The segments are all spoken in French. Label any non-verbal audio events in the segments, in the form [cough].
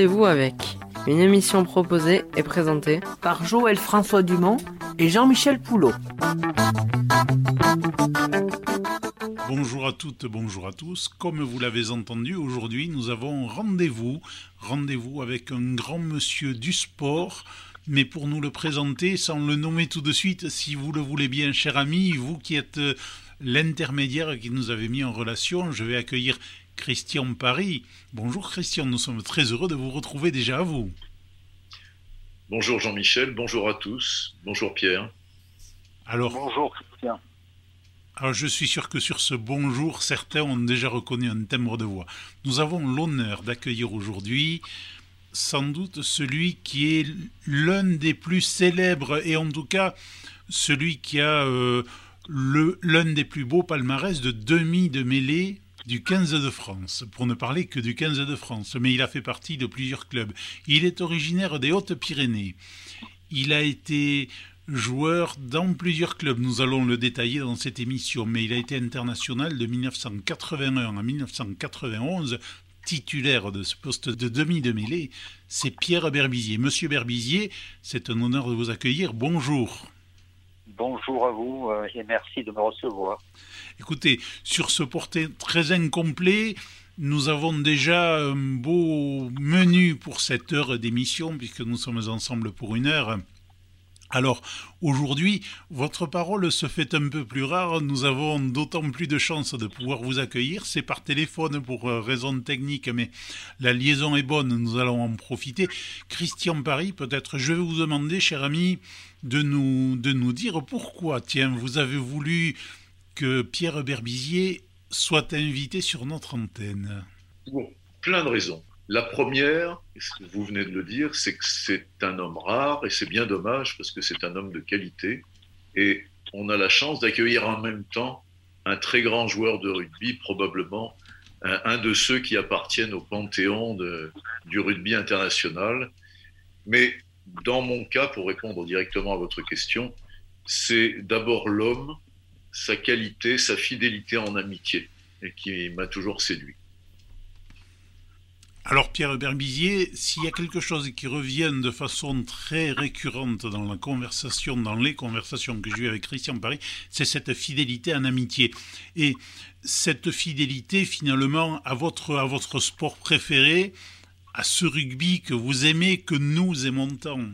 Rendez-vous avec une émission proposée et présentée par Joël François Dumont et Jean-Michel Poulot. Bonjour à toutes, bonjour à tous. Comme vous l'avez entendu, aujourd'hui nous avons rendez-vous, rendez-vous avec un grand monsieur du sport. Mais pour nous le présenter, sans le nommer tout de suite, si vous le voulez bien, cher ami, vous qui êtes l'intermédiaire qui nous avait mis en relation, je vais accueillir Christian Paris. Bonjour Christian, nous sommes très heureux de vous retrouver déjà à vous. Bonjour Jean-Michel, bonjour à tous, bonjour Pierre. Alors, bonjour Christian. Alors je suis sûr que sur ce bonjour, certains ont déjà reconnu un timbre de voix. Nous avons l'honneur d'accueillir aujourd'hui sans doute celui qui est l'un des plus célèbres et en tout cas celui qui a euh, l'un des plus beaux palmarès de demi de mêlée du 15 de France, pour ne parler que du 15 de France, mais il a fait partie de plusieurs clubs. Il est originaire des Hautes-Pyrénées. Il a été joueur dans plusieurs clubs, nous allons le détailler dans cette émission, mais il a été international de 1981 à 1991, titulaire de ce poste de demi de mêlée, c'est Pierre Berbizier. Monsieur Berbizier, c'est un honneur de vous accueillir. Bonjour. Bonjour à vous euh, et merci de me recevoir. Écoutez, sur ce portrait très incomplet, nous avons déjà un beau menu pour cette heure d'émission, puisque nous sommes ensemble pour une heure. Alors, aujourd'hui, votre parole se fait un peu plus rare. Nous avons d'autant plus de chance de pouvoir vous accueillir. C'est par téléphone pour euh, raison technique, mais la liaison est bonne. Nous allons en profiter. Christian Paris, peut-être, je vais vous demander, cher ami, de nous, de nous dire pourquoi, tiens, vous avez voulu que Pierre Berbizier soit invité sur notre antenne Bon, plein de raisons. La première, vous venez de le dire, c'est que c'est un homme rare et c'est bien dommage parce que c'est un homme de qualité. Et on a la chance d'accueillir en même temps un très grand joueur de rugby, probablement un, de ceux qui appartiennent au panthéon du rugby international. Mais dans mon cas, pour répondre directement à votre question, c'est d'abord l'homme sa qualité, sa fidélité en amitié, et qui m'a toujours séduit. Alors Pierre Berbizier, s'il y a quelque chose qui revient de façon très récurrente dans la conversation, dans les conversations que j'ai eues avec Christian Paris, c'est cette fidélité en amitié. Et cette fidélité finalement à votre, à votre sport préféré, à ce rugby que vous aimez, que nous aimons tant.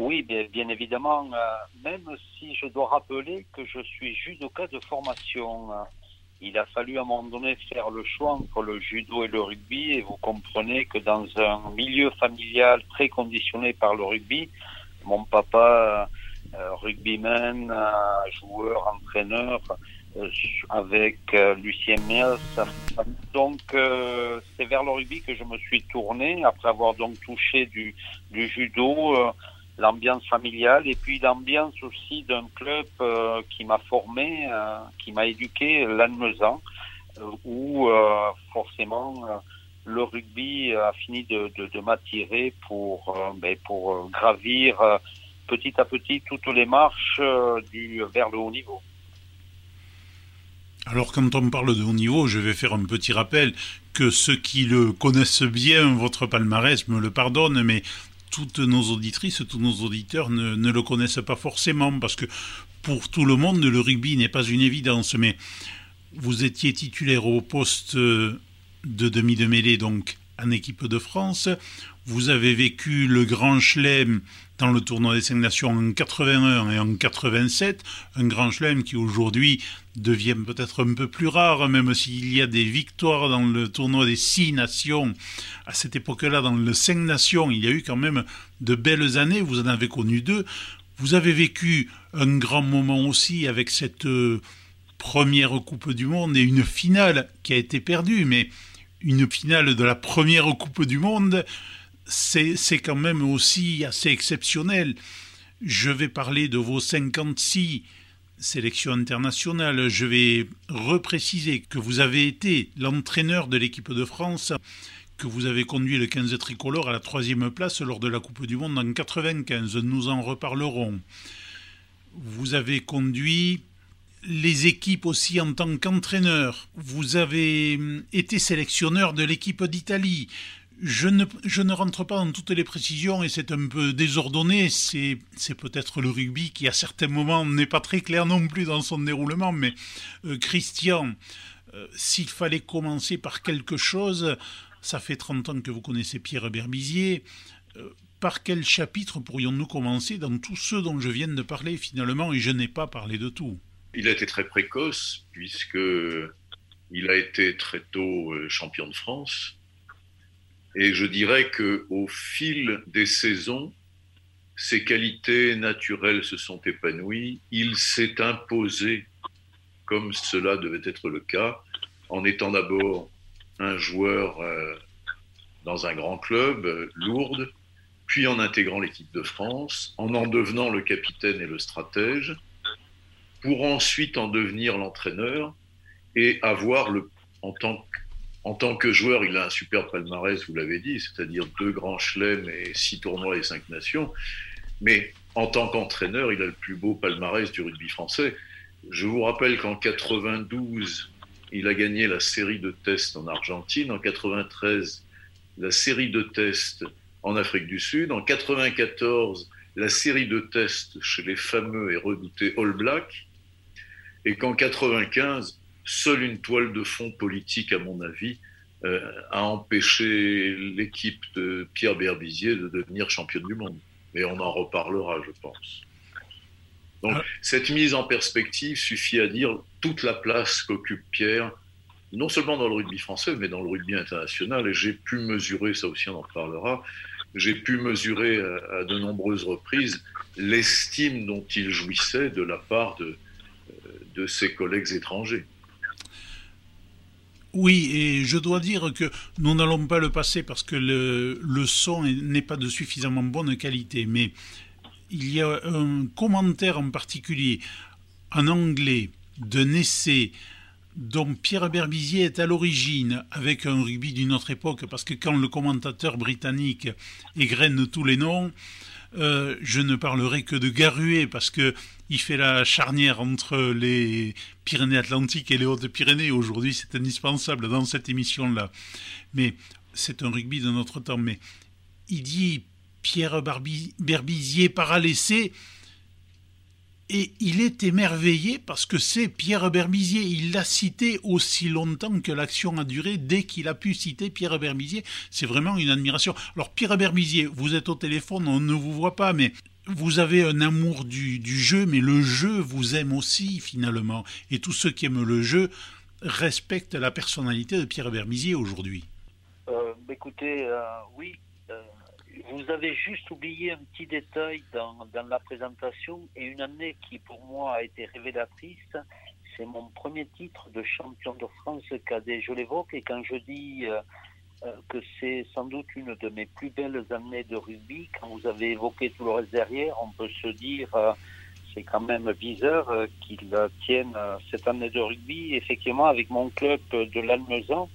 Oui, bien, évidemment, euh, même si je dois rappeler que je suis judoka de formation. Euh, il a fallu à un moment donné faire le choix entre le judo et le rugby et vous comprenez que dans un milieu familial très conditionné par le rugby, mon papa, euh, rugbyman, joueur, entraîneur, avec Lucien Mills. Donc c'est vers le rugby que je me suis tourné après avoir donc touché du judo l'ambiance familiale et puis l'ambiance aussi d'un club euh, qui m'a formé, euh, qui m'a éduqué, l'Anne-Mezan, euh, où forcément le rugby a fini de, de, m'attirer pour, ben, pour gravir petit à petit toutes les marches du, vers le haut niveau. Alors quand on parle de haut niveau, je vais faire un petit rappel que ceux qui le connaissent bien, votre palmarès me le pardonnent, mais toutes nos auditrices, tous nos auditeurs ne, le connaissent pas forcément parce que pour tout le monde, le rugby n'est pas une évidence. Mais vous étiez titulaire au poste de demi de mêlée, donc en équipe de France. Vous avez vécu le Grand Chelem dans le tournoi des cinq nations en 81 et en 87, un Grand Chelem qui aujourd'hui devient peut-être un peu plus rare, même s'il y a des victoires dans le tournoi des six nations. À cette époque-là, dans le cinq nations, il y a eu quand même de belles années, vous en avez connu deux. Vous avez vécu un grand moment aussi avec cette euh, première Coupe du Monde et une finale qui a été perdue, mais une finale de la première Coupe du Monde, c'est quand même aussi assez exceptionnel. Je vais parler de vos 56 sélections internationales. Je vais repréciser que vous avez été l'entraîneur de l'équipe de France, que vous avez conduit le 15 tricolore à la troisième place lors de la Coupe du Monde en 95. Nous en reparlerons. Vous avez conduit les équipes aussi en tant qu'entraîneur. Vous avez hum, été sélectionneur de l'équipe d'Italie. Je ne, rentre pas dans toutes les précisions et c'est un peu désordonné. C'est, c'est peut-être le rugby qui, à certains moments, n'est pas très clair non plus dans son déroulement. Mais euh, Christian, euh, s'il fallait commencer par quelque chose, ça fait 30 ans que vous connaissez Pierre Berbizier. Euh, par quel chapitre pourrions-nous commencer dans tous ceux dont je viens de parler finalement Et je n'ai pas parlé de tout? Il a été très précoce puisque il a été très tôt champion de France et je dirais que au fil des saisons, ses qualités naturelles se sont épanouies. Il s'est imposé, comme cela devait être le cas, en étant d'abord un joueur euh, dans un grand club, euh, Lourdes, puis en intégrant l'équipe de France, en en devenant le capitaine et le stratège, pour ensuite en devenir l'entraîneur et avoir le, en tant en tant que joueur, il a un super palmarès, vous l'avez dit, c'est-à-dire deux grands chelems et six tournois et cinq nations. Mais en tant qu'entraîneur, il a le plus beau palmarès du rugby français. Je vous rappelle qu'en 92, il a gagné la série de tests en Argentine. En 93, la série de tests en Afrique du Sud. En 94, la série de tests chez les fameux et redoutés All Blacks. Et qu'en 95, seule une toile de fond politique, à mon avis, euh, a empêché l'équipe de Pierre Berbizier de devenir championne du monde. Mais on en reparlera, je pense. Donc, ah. cette mise en perspective suffit à dire toute la place qu'occupe Pierre, non seulement dans le rugby français, mais dans le rugby international. Et j'ai pu mesurer, ça aussi on en parlera, j'ai pu mesurer à, de nombreuses reprises l'estime dont il jouissait de la part de, euh, de ses collègues étrangers. Oui, et je dois dire que nous n'allons pas le passer parce que le, son n'est pas de suffisamment bonne qualité, mais il y a un commentaire en particulier en anglais d'un essai dont Pierre Berbizier est à l'origine avec un rugby d'une autre époque, parce que quand le commentateur britannique égrène tous les noms, euh, je ne parlerai que de Garué parce que il fait la charnière entre les Pyrénées-Atlantiques et les Hautes-Pyrénées. Aujourd'hui, c'est indispensable dans cette émission-là. Mais c'est un rugby de notre temps. Mais il dit Pierre Berbizier par l'essai et il est émerveillé parce que c'est Pierre Berbizier. Il l'a cité aussi longtemps que l'action a duré. Dès qu'il a pu citer Pierre Berbizier, c'est vraiment une admiration. Alors Pierre Berbizier, vous êtes au téléphone, on ne vous voit pas, mais vous avez un amour du, jeu, mais le jeu vous aime aussi finalement. Et tous ceux qui aiment le jeu respectent la personnalité de Pierre Berbizier aujourd'hui. Euh, écoutez, euh, oui, euh, vous avez juste oublié un petit détail dans, dans, la présentation et une année qui pour moi a été révélatrice. C'est mon premier titre de champion de France cadet. Je l'évoque et quand je dis que c'est sans doute une de mes plus belles années de rugby, quand vous avez évoqué tout le reste derrière, on peut se dire euh, c'est quand même bizarre qu'il tienne cette année de rugby. Effectivement, avec mon club de l'Almezan,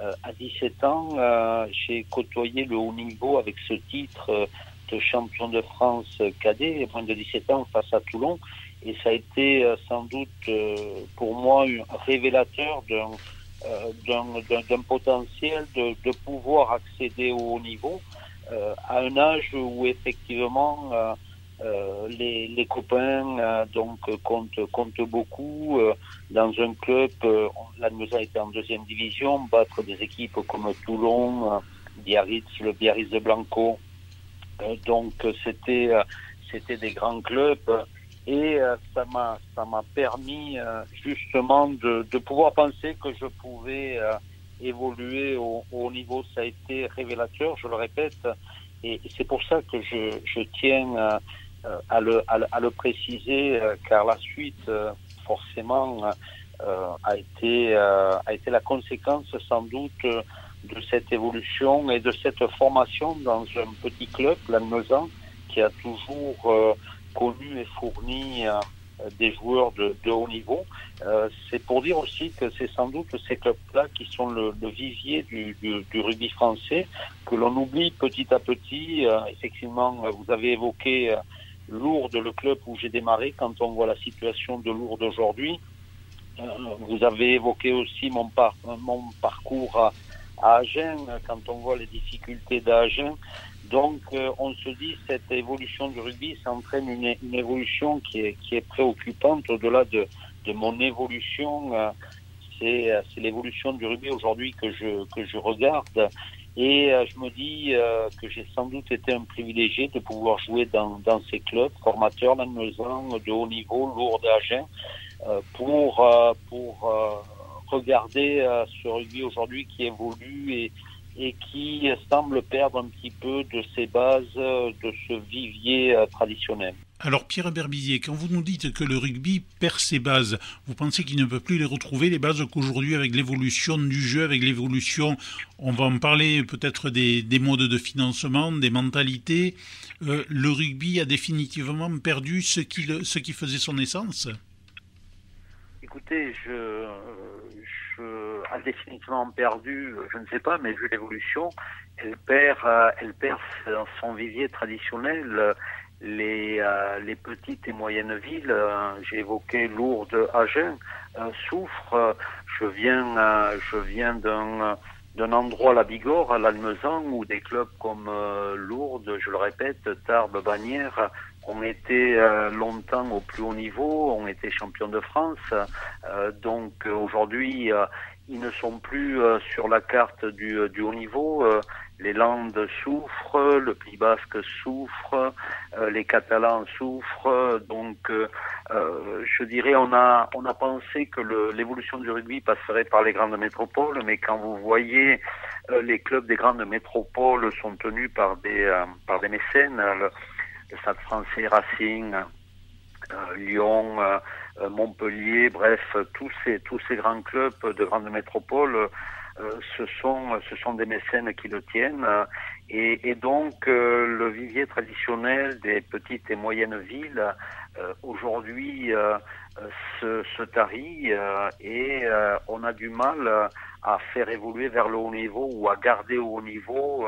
euh, à 17 ans, euh, j'ai côtoyé le haut niveau avec ce titre euh, de champion de France cadet, moins de 17 ans face à Toulon. Et ça a été sans doute pour moi révélateur d'un potentiel de, pouvoir accéder au haut niveau à un âge où effectivement euh, les, copains euh, donc comptent, beaucoup. Euh, dans un club, la a été en deuxième division, battre des équipes comme Toulon, Biarritz, le Biarritz de Blanco. donc c'était des grands clubs et ça m'a ça m'a permis justement de, de pouvoir penser que je pouvais évoluer au, au niveau. Ça a été révélateur, je le répète. Et c'est pour ça que je, je tiens euh, à le, à, le, préciser, euh, car la suite, euh, forcément, a, été, a été la conséquence sans doute de cette évolution et de cette formation dans un petit club, l'Annezan, qui a toujours connu et fourni des joueurs de, haut niveau. Euh, c'est pour dire aussi que c'est sans doute ces clubs-là qui sont le, le vivier du, rugby français, que l'on oublie petit à petit. Euh, effectivement, vous avez évoqué Lourdes, le club où j'ai démarré, quand on voit la situation de Lourdes aujourd'hui, euh, vous avez évoqué aussi mon, par mon parcours à, Agen, quand on voit les difficultés d'Agen. Donc, euh, on se dit cette évolution du rugby, ça entraîne une, une évolution qui est, qui est préoccupante au-delà de, de mon évolution. Euh, c'est l'évolution du rugby aujourd'hui que je, que je regarde. Et euh, je me dis euh, que j'ai sans doute été un privilégié de pouvoir jouer dans, dans ces clubs formateurs, lannemezan, de haut niveau, Lourdes, Agen, euh, pour, pour regarder ce rugby aujourd'hui qui évolue et, et qui semble perdre un petit peu de ses bases, de ce vivier traditionnel. Alors Pierre Berbizier, quand vous nous dites que le rugby perd ses bases, vous pensez qu'il ne peut plus les retrouver, les bases qu'aujourd'hui avec l'évolution du jeu, avec l'évolution, on va en parler peut-être des, des, modes de financement, des mentalités, euh, le rugby a définitivement perdu ce qui, le, ce qui faisait son essence? Écoutez, je, je a définitivement perdu, je ne sais pas, mais vu l'évolution, elle perd, euh, elle perd son vivier traditionnel les, euh, les petites et moyennes villes, euh, j'ai évoqué Lourdes, Agen, euh, souffrent. Je viens, euh, je viens d'un d'un endroit, la Bigorre, à l'Almezan, où des clubs comme Lourdes, je le répète, Tarbes, Bagnères, ont été longtemps au plus haut niveau, ont été champions de France. donc aujourd'hui, ils ne sont plus sur la carte du, du haut niveau les Landes souffrent, le Pays Basque souffre, euh, les Catalans souffrent. Donc, euh, euh, je dirais, on a on a pensé que l'évolution du rugby passerait par les grandes métropoles, mais quand vous voyez les clubs des grandes métropoles sont tenus par des par des mécènes, Stade Français, Racing. Lyon, Montpellier, bref, tous ces grands clubs de grandes métropoles euh, ce sont des mécènes qui le tiennent et, donc euh, le vivier traditionnel des petites et moyennes villes euh, aujourd'hui se, se, tarit et on a du mal à faire évoluer vers le haut niveau ou à garder au haut niveau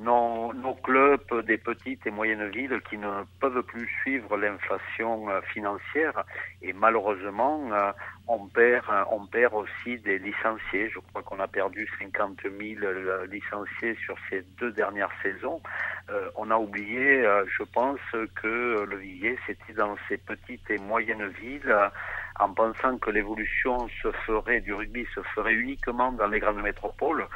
nos, nos, clubs des petites et moyennes villes qui ne peuvent plus suivre l'inflation financière et malheureusement on perd, on perd aussi des licenciés. Je crois qu'on a perdu 50 000 euh, licenciés sur ces deux dernières saisons. Euh, on a oublié, euh, je pense, que le vivier, c'était dans ces petites et moyennes villes, en pensant que l'évolution se ferait du rugby se ferait uniquement dans les grandes métropoles.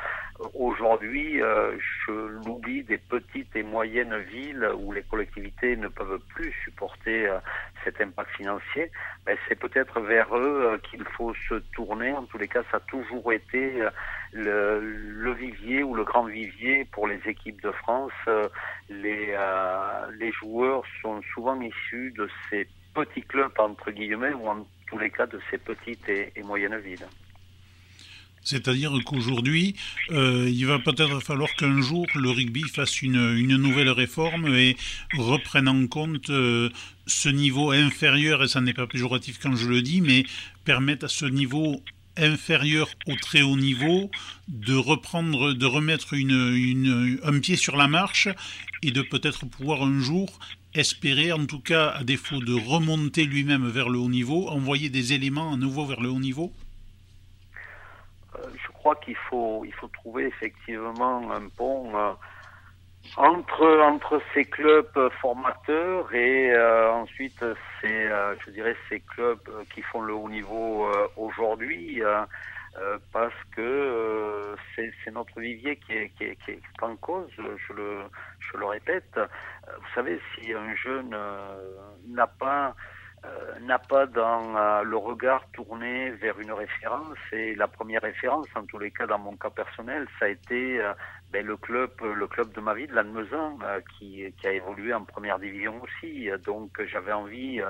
Aujourd'hui, je l'oublie des petites et moyennes villes où les collectivités ne peuvent plus supporter cet impact financier. Ben, c'est peut-être vers eux qu'il faut se tourner. En tous les cas, ça a toujours été euh, le, vivier ou le grand vivier pour les équipes de France. Euh, les, euh, les joueurs sont souvent issus de ces petits clubs, entre guillemets, ou en tous les cas de ces petites et, moyennes villes. C'est-à-dire qu'aujourd'hui, euh, il va peut-être falloir qu'un jour le rugby fasse une, une, nouvelle réforme et reprenne en compte euh, ce niveau inférieur, et ça n'est pas péjoratif quand je le dis, mais permette à ce niveau inférieur au très haut niveau de reprendre, de remettre un pied sur la marche et de peut-être pouvoir un jour espérer, en tout cas à défaut de remonter lui-même vers le haut niveau, envoyer des éléments à nouveau vers le haut niveau? Je crois qu'il faut, il faut trouver effectivement un pont euh, entre, entre ces clubs formateurs et euh, ensuite ces, euh, je dirais, ces clubs qui font le haut niveau aujourd'hui. parce que c'est notre vivier qui est, qui, est, qui est, en cause, je le, je le répète. Vous savez, si un jeune n'a pas euh, n'a pas dans euh, le regard tourné vers une référence et la première référence en tous les cas dans mon cas personnel ça a été euh, ben, le club le club de ma vie de l'Annemezan qui, qui a évolué en première division aussi. Donc j'avais envie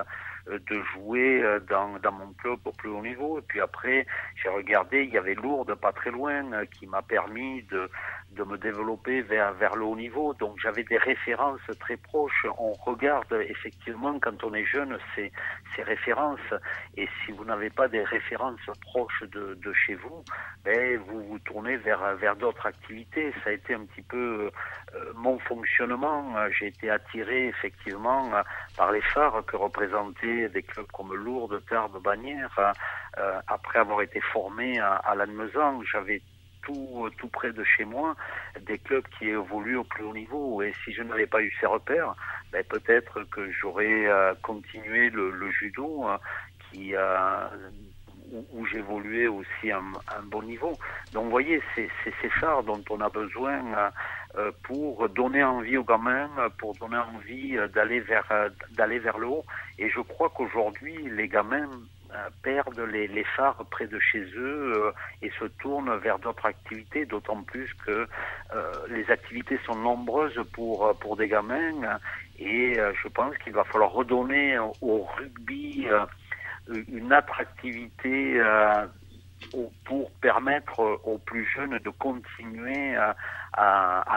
de jouer dans, dans mon club au plus haut niveau. Et puis après j'ai regardé il y avait Lourdes pas très loin qui m'a permis de de me développer vers, vers le haut niveau. Donc j'avais des références très proches. On regarde effectivement quand on est jeune ces, ces références. Et si vous n'avez pas des références proches de, de chez vous, ben, vous vous tournez vers, vers d'autres activités. Ça a été un petit peu mon fonctionnement. J'ai été attiré effectivement par les phares que représentaient des clubs comme Lourdes, Tarbes, Bagnères. après avoir été formé à, à Lannemezan, j'avais tout, près de chez moi des clubs qui évoluent au plus haut niveau. Et si je n'avais pas eu ces repères, ben peut-être que j'aurais continué le, judo qui où, j'évoluais aussi à un, bon niveau. Donc vous voyez, c'est ces phares dont on a besoin euh, pour donner envie aux gamins, pour donner envie d'aller vers, d'aller vers le haut. Et je crois qu'aujourd'hui, les gamins euh, perdent les, les, phares près de chez eux euh, et se tournent vers d'autres activités, d'autant plus que les activités sont nombreuses pour, pour des gamins. Et je pense qu'il va falloir redonner au rugby une attractivité euh, pour permettre aux plus jeunes de continuer à,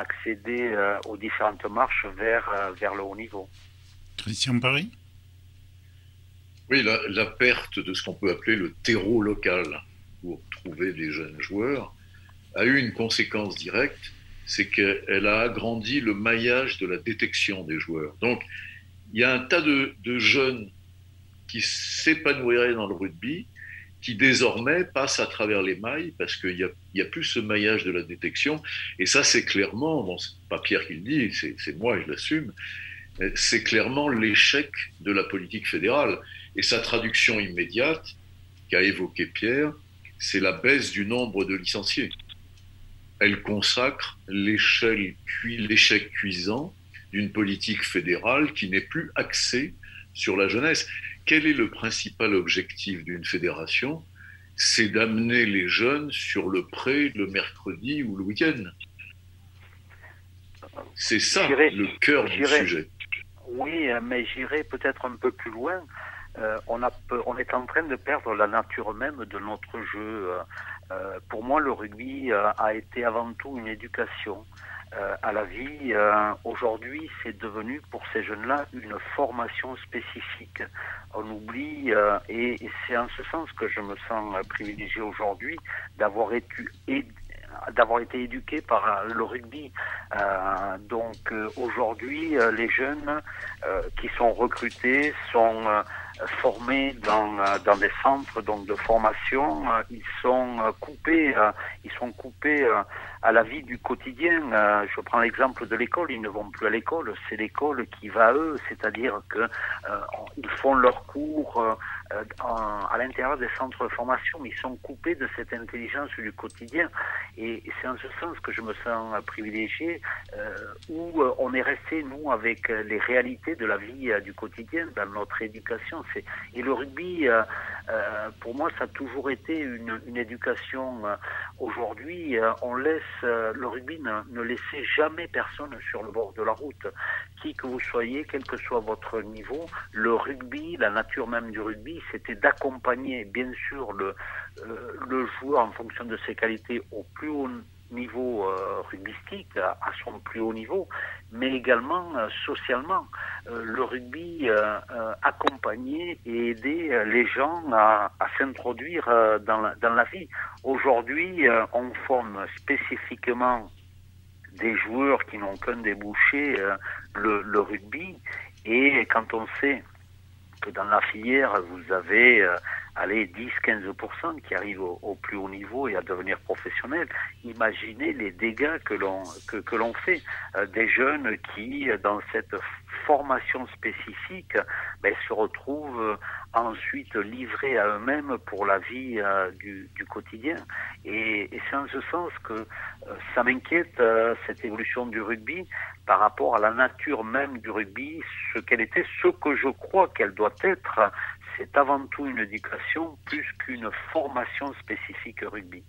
accéder euh, aux différentes marches vers, euh, vers le haut niveau. Christian Paris Oui, la, perte de ce qu'on peut appeler le terreau local pour trouver des jeunes joueurs a eu une conséquence directe, c'est qu'elle a agrandi le maillage de la détection des joueurs. Donc, il y a un tas de, jeunes qui s'épanouirait dans le rugby, qui désormais passe à travers les mailles parce qu'il n'y a, a, plus ce maillage de la détection. Et ça, c'est clairement, bon, c'est pas Pierre qui le dit, c'est moi, je l'assume, c'est clairement l'échec de la politique fédérale. Et sa traduction immédiate, qu'a évoqué Pierre, c'est la baisse du nombre de licenciés. Elle consacre l'échec cuisant d'une politique fédérale qui n'est plus axée sur la jeunesse quel est le principal objectif d'une fédération? C'est d'amener les jeunes sur le pré le mercredi ou le week-end. C'est ça le cœur du sujet. Oui, mais j'irai peut-être un peu plus loin. Euh, on, a, on, est en train de perdre la nature même de notre jeu. Euh, pour moi, le rugby euh, a été avant tout une éducation. Euh, à la vie. Euh, aujourd'hui, c'est devenu pour ces jeunes-là une formation spécifique. On oublie, euh, et, c'est en ce sens que je me sens privilégié aujourd'hui d'avoir été, d'avoir été éduqué par le rugby. donc aujourd'hui, les jeunes qui sont recrutés sont formés dans, dans des centres donc de formation. ils sont coupés, ils sont coupés à la vie du quotidien. Euh, je prends l'exemple de l'école, ils ne vont plus à l'école, c'est l'école qui va à eux, c'est-à-dire que euh, font leurs cours euh, à l'intérieur des centres de formation, mais ils sont coupés de cette intelligence du quotidien. Et, c'est en ce sens que je me sens privilégié, où on est resté nous avec les réalités de la vie du quotidien dans notre éducation. Et le rugby, pour moi, ça a toujours été une, éducation. Aujourd'hui, on laisse euh, le rugby ne, ne jamais personne sur le bord de la route. Qui que vous soyez, quel que soit votre niveau, le rugby, la nature même du rugby, c'était d'accompagner bien sûr le, euh, le joueur en fonction de ses qualités au plus haut niveau euh, rugbystique, à, son plus haut niveau, mais également euh, socialement. Euh, le rugby accompagner et aider les gens à, à s'introduire dans, la, dans la vie. Aujourd'hui, on forme spécifiquement des joueurs qui n'ont qu'un débouché, le, le rugby, et quand on sait que dans la filière, vous avez allez, 10-15% qui arrivent au, plus haut niveau et à devenir professionnels. Imaginez les dégâts que l'on que, que l'on fait. Euh, des jeunes qui, dans cette formation spécifique, ben, se retrouvent ensuite livrés à eux-mêmes pour la vie euh, du, du, quotidien. Et, et c'est en ce sens que euh, ça m'inquiète, cette évolution du rugby, par rapport à la nature même du rugby, ce qu'elle était, ce que je crois qu'elle doit être, c'est avant tout une éducation plus qu'une formation spécifique rugby.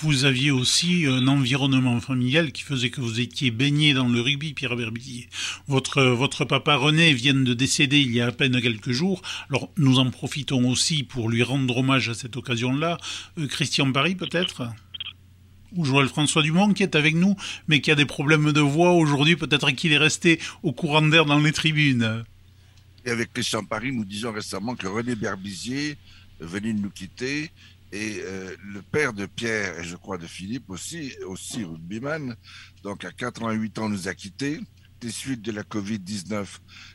Vous aviez aussi un environnement familial qui faisait que vous étiez baigné dans le rugby, Pierre Verbillier. Votre, papa René vient de décéder il y a à peine quelques jours. Alors, nous en profitons aussi pour lui rendre hommage à cette occasion-là. Euh, Christian Paris, peut-être? Ou Joël François Dumont qui est avec nous, mais qui a des problèmes de voix aujourd'hui. Peut-être qu'il est resté au courant d'air dans les tribunes. Et avec Christian Paris, nous disons récemment que René Berbizier venait de nous quitter Et euh, le père de Pierre et je crois de Philippe aussi, aussi rugbyman, donc à 88 ans nous a quittés des suites de la Covid-19.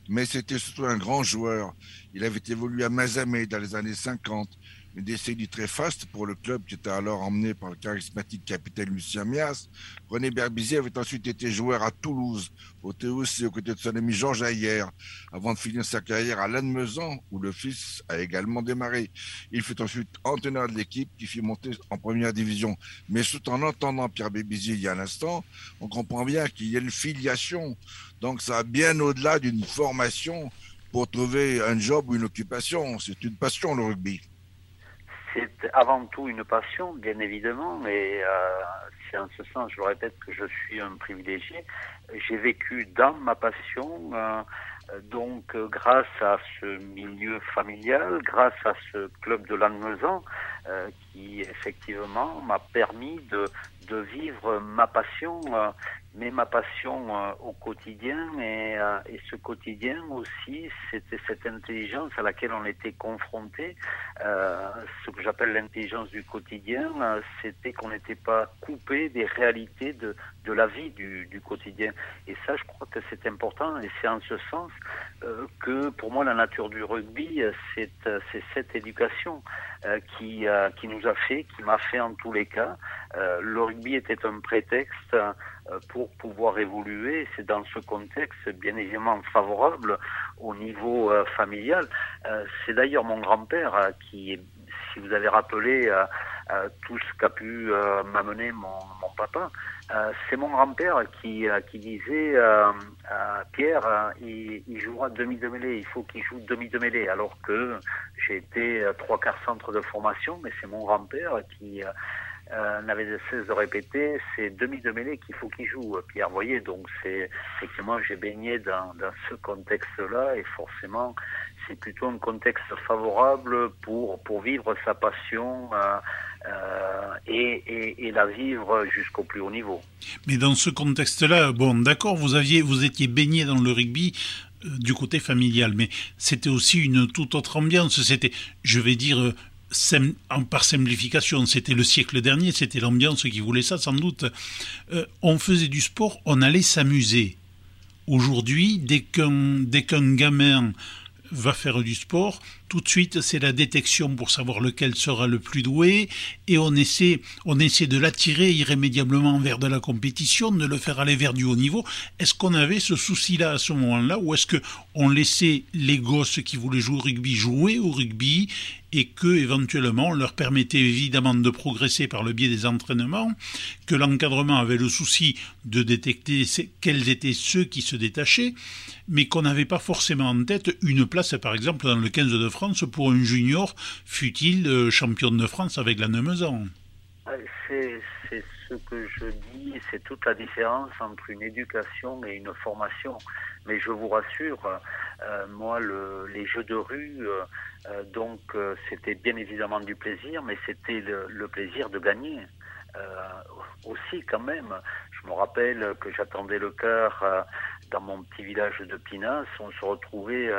Mais c'était surtout un grand joueur. Il avait évolué à Mazamet dans les années 50 une décennie très faste pour le club qui était alors emmené par le charismatique capitaine Lucien Mias. René Berbizier avait ensuite été joueur à Toulouse, au aussi aux côtés de son ami Georges Ayer, avant de finir sa carrière à Lannemezan, où le fils a également démarré. Il fut ensuite entraîneur de l'équipe qui fit monter en première division. Mais tout en entendant Pierre Berbizier il y a un instant, on comprend bien qu'il y a une filiation. Donc ça va bien au-delà d'une formation pour trouver un job ou une occupation. C'est une passion, le rugby c'est avant tout une passion, bien évidemment, et euh, c'est en ce sens, je le répète, que je suis un privilégié. J'ai vécu dans ma passion, euh, donc grâce à ce milieu familial, grâce à ce club de Lannemezan, euh, qui effectivement m'a permis de, de vivre ma passion mais ma passion euh, au quotidien et, euh, et, ce quotidien aussi, c'était cette intelligence à laquelle on était confronté. Euh, ce que j'appelle l'intelligence du quotidien, euh, c'était qu'on n'était pas coupé des réalités de, de la vie du, du, quotidien. Et ça, je crois que c'est important et c'est en ce sens que pour moi, la nature du rugby, c'est cette éducation qui, qui nous a fait, qui m'a fait en tous les cas. le rugby était un prétexte euh, pour pouvoir évoluer. C'est dans ce contexte bien évidemment favorable au niveau euh, familial. Euh, c'est d'ailleurs mon grand-père qui, si vous avez rappelé tout ce qu'a pu m'amener mon, mon, papa, c'est mon grand-père qui, qui disait Pierre, il, il, jouera demi de mêlée, il faut qu'il joue demi de mêlée, alors que j'ai été trois quarts centre de formation, mais c'est mon grand-père qui euh, n'avait de cesse de répéter, c'est demi de mêlée qu'il faut qu'il joue, Pierre. Voyez, donc c'est effectivement j'ai baigné dans, ce contexte-là et forcément c'est plutôt un contexte favorable pour pour vivre sa passion. Euh, euh, et, la vivre jusqu'au plus haut niveau. Mais dans ce contexte-là, bon, d'accord, vous aviez, vous étiez baigné dans le rugby euh, du côté familial, mais c'était aussi une toute autre ambiance. C'était, je vais dire, par simplification, c'était le siècle dernier, c'était l'ambiance qui voulait ça sans doute. Euh, on faisait du sport, on allait s'amuser. Aujourd'hui, dès qu'un gamin va faire du sport, tout de suite, c'est la détection pour savoir lequel sera le plus doué, et on essaie, on essaie de l'attirer irrémédiablement vers de la compétition, de le faire aller vers du haut niveau. Est-ce qu'on avait ce souci-là à ce moment-là, ou est-ce que on laissait les gosses qui voulaient jouer au rugby jouer au rugby et que éventuellement on leur permettait évidemment de progresser par le biais des entraînements, que l'encadrement avait le souci de détecter quels étaient ceux qui se détachaient, mais qu'on n'avait pas forcément en tête une place par exemple dans le 15 de France pour un junior, fut-il euh, champion de France avec la Nemezan C'est ce que je dis, c'est toute la différence entre une éducation et une formation. Mais je vous rassure, euh, moi, le, les jeux de rue, euh, donc c'était bien évidemment du plaisir, mais c'était le, le, plaisir de gagner. aussi quand même, je me rappelle que j'attendais le cœur dans mon petit village de Pinas, on se retrouvait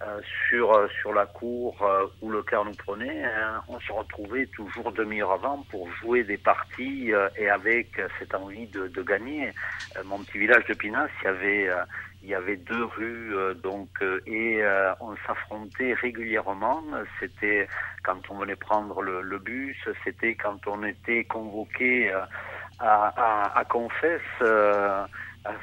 euh, euh, sur euh, sur la cour où le car nous prenait. Hein. on se retrouvait toujours demi-heure avant pour jouer des parties et avec cette envie de, de gagner. mon petit village de Pinas, il y avait il y avait deux rues donc et on s'affrontait régulièrement. C'était quand on venait prendre le, le bus, c'était quand on était convoqué à, à, à Confesse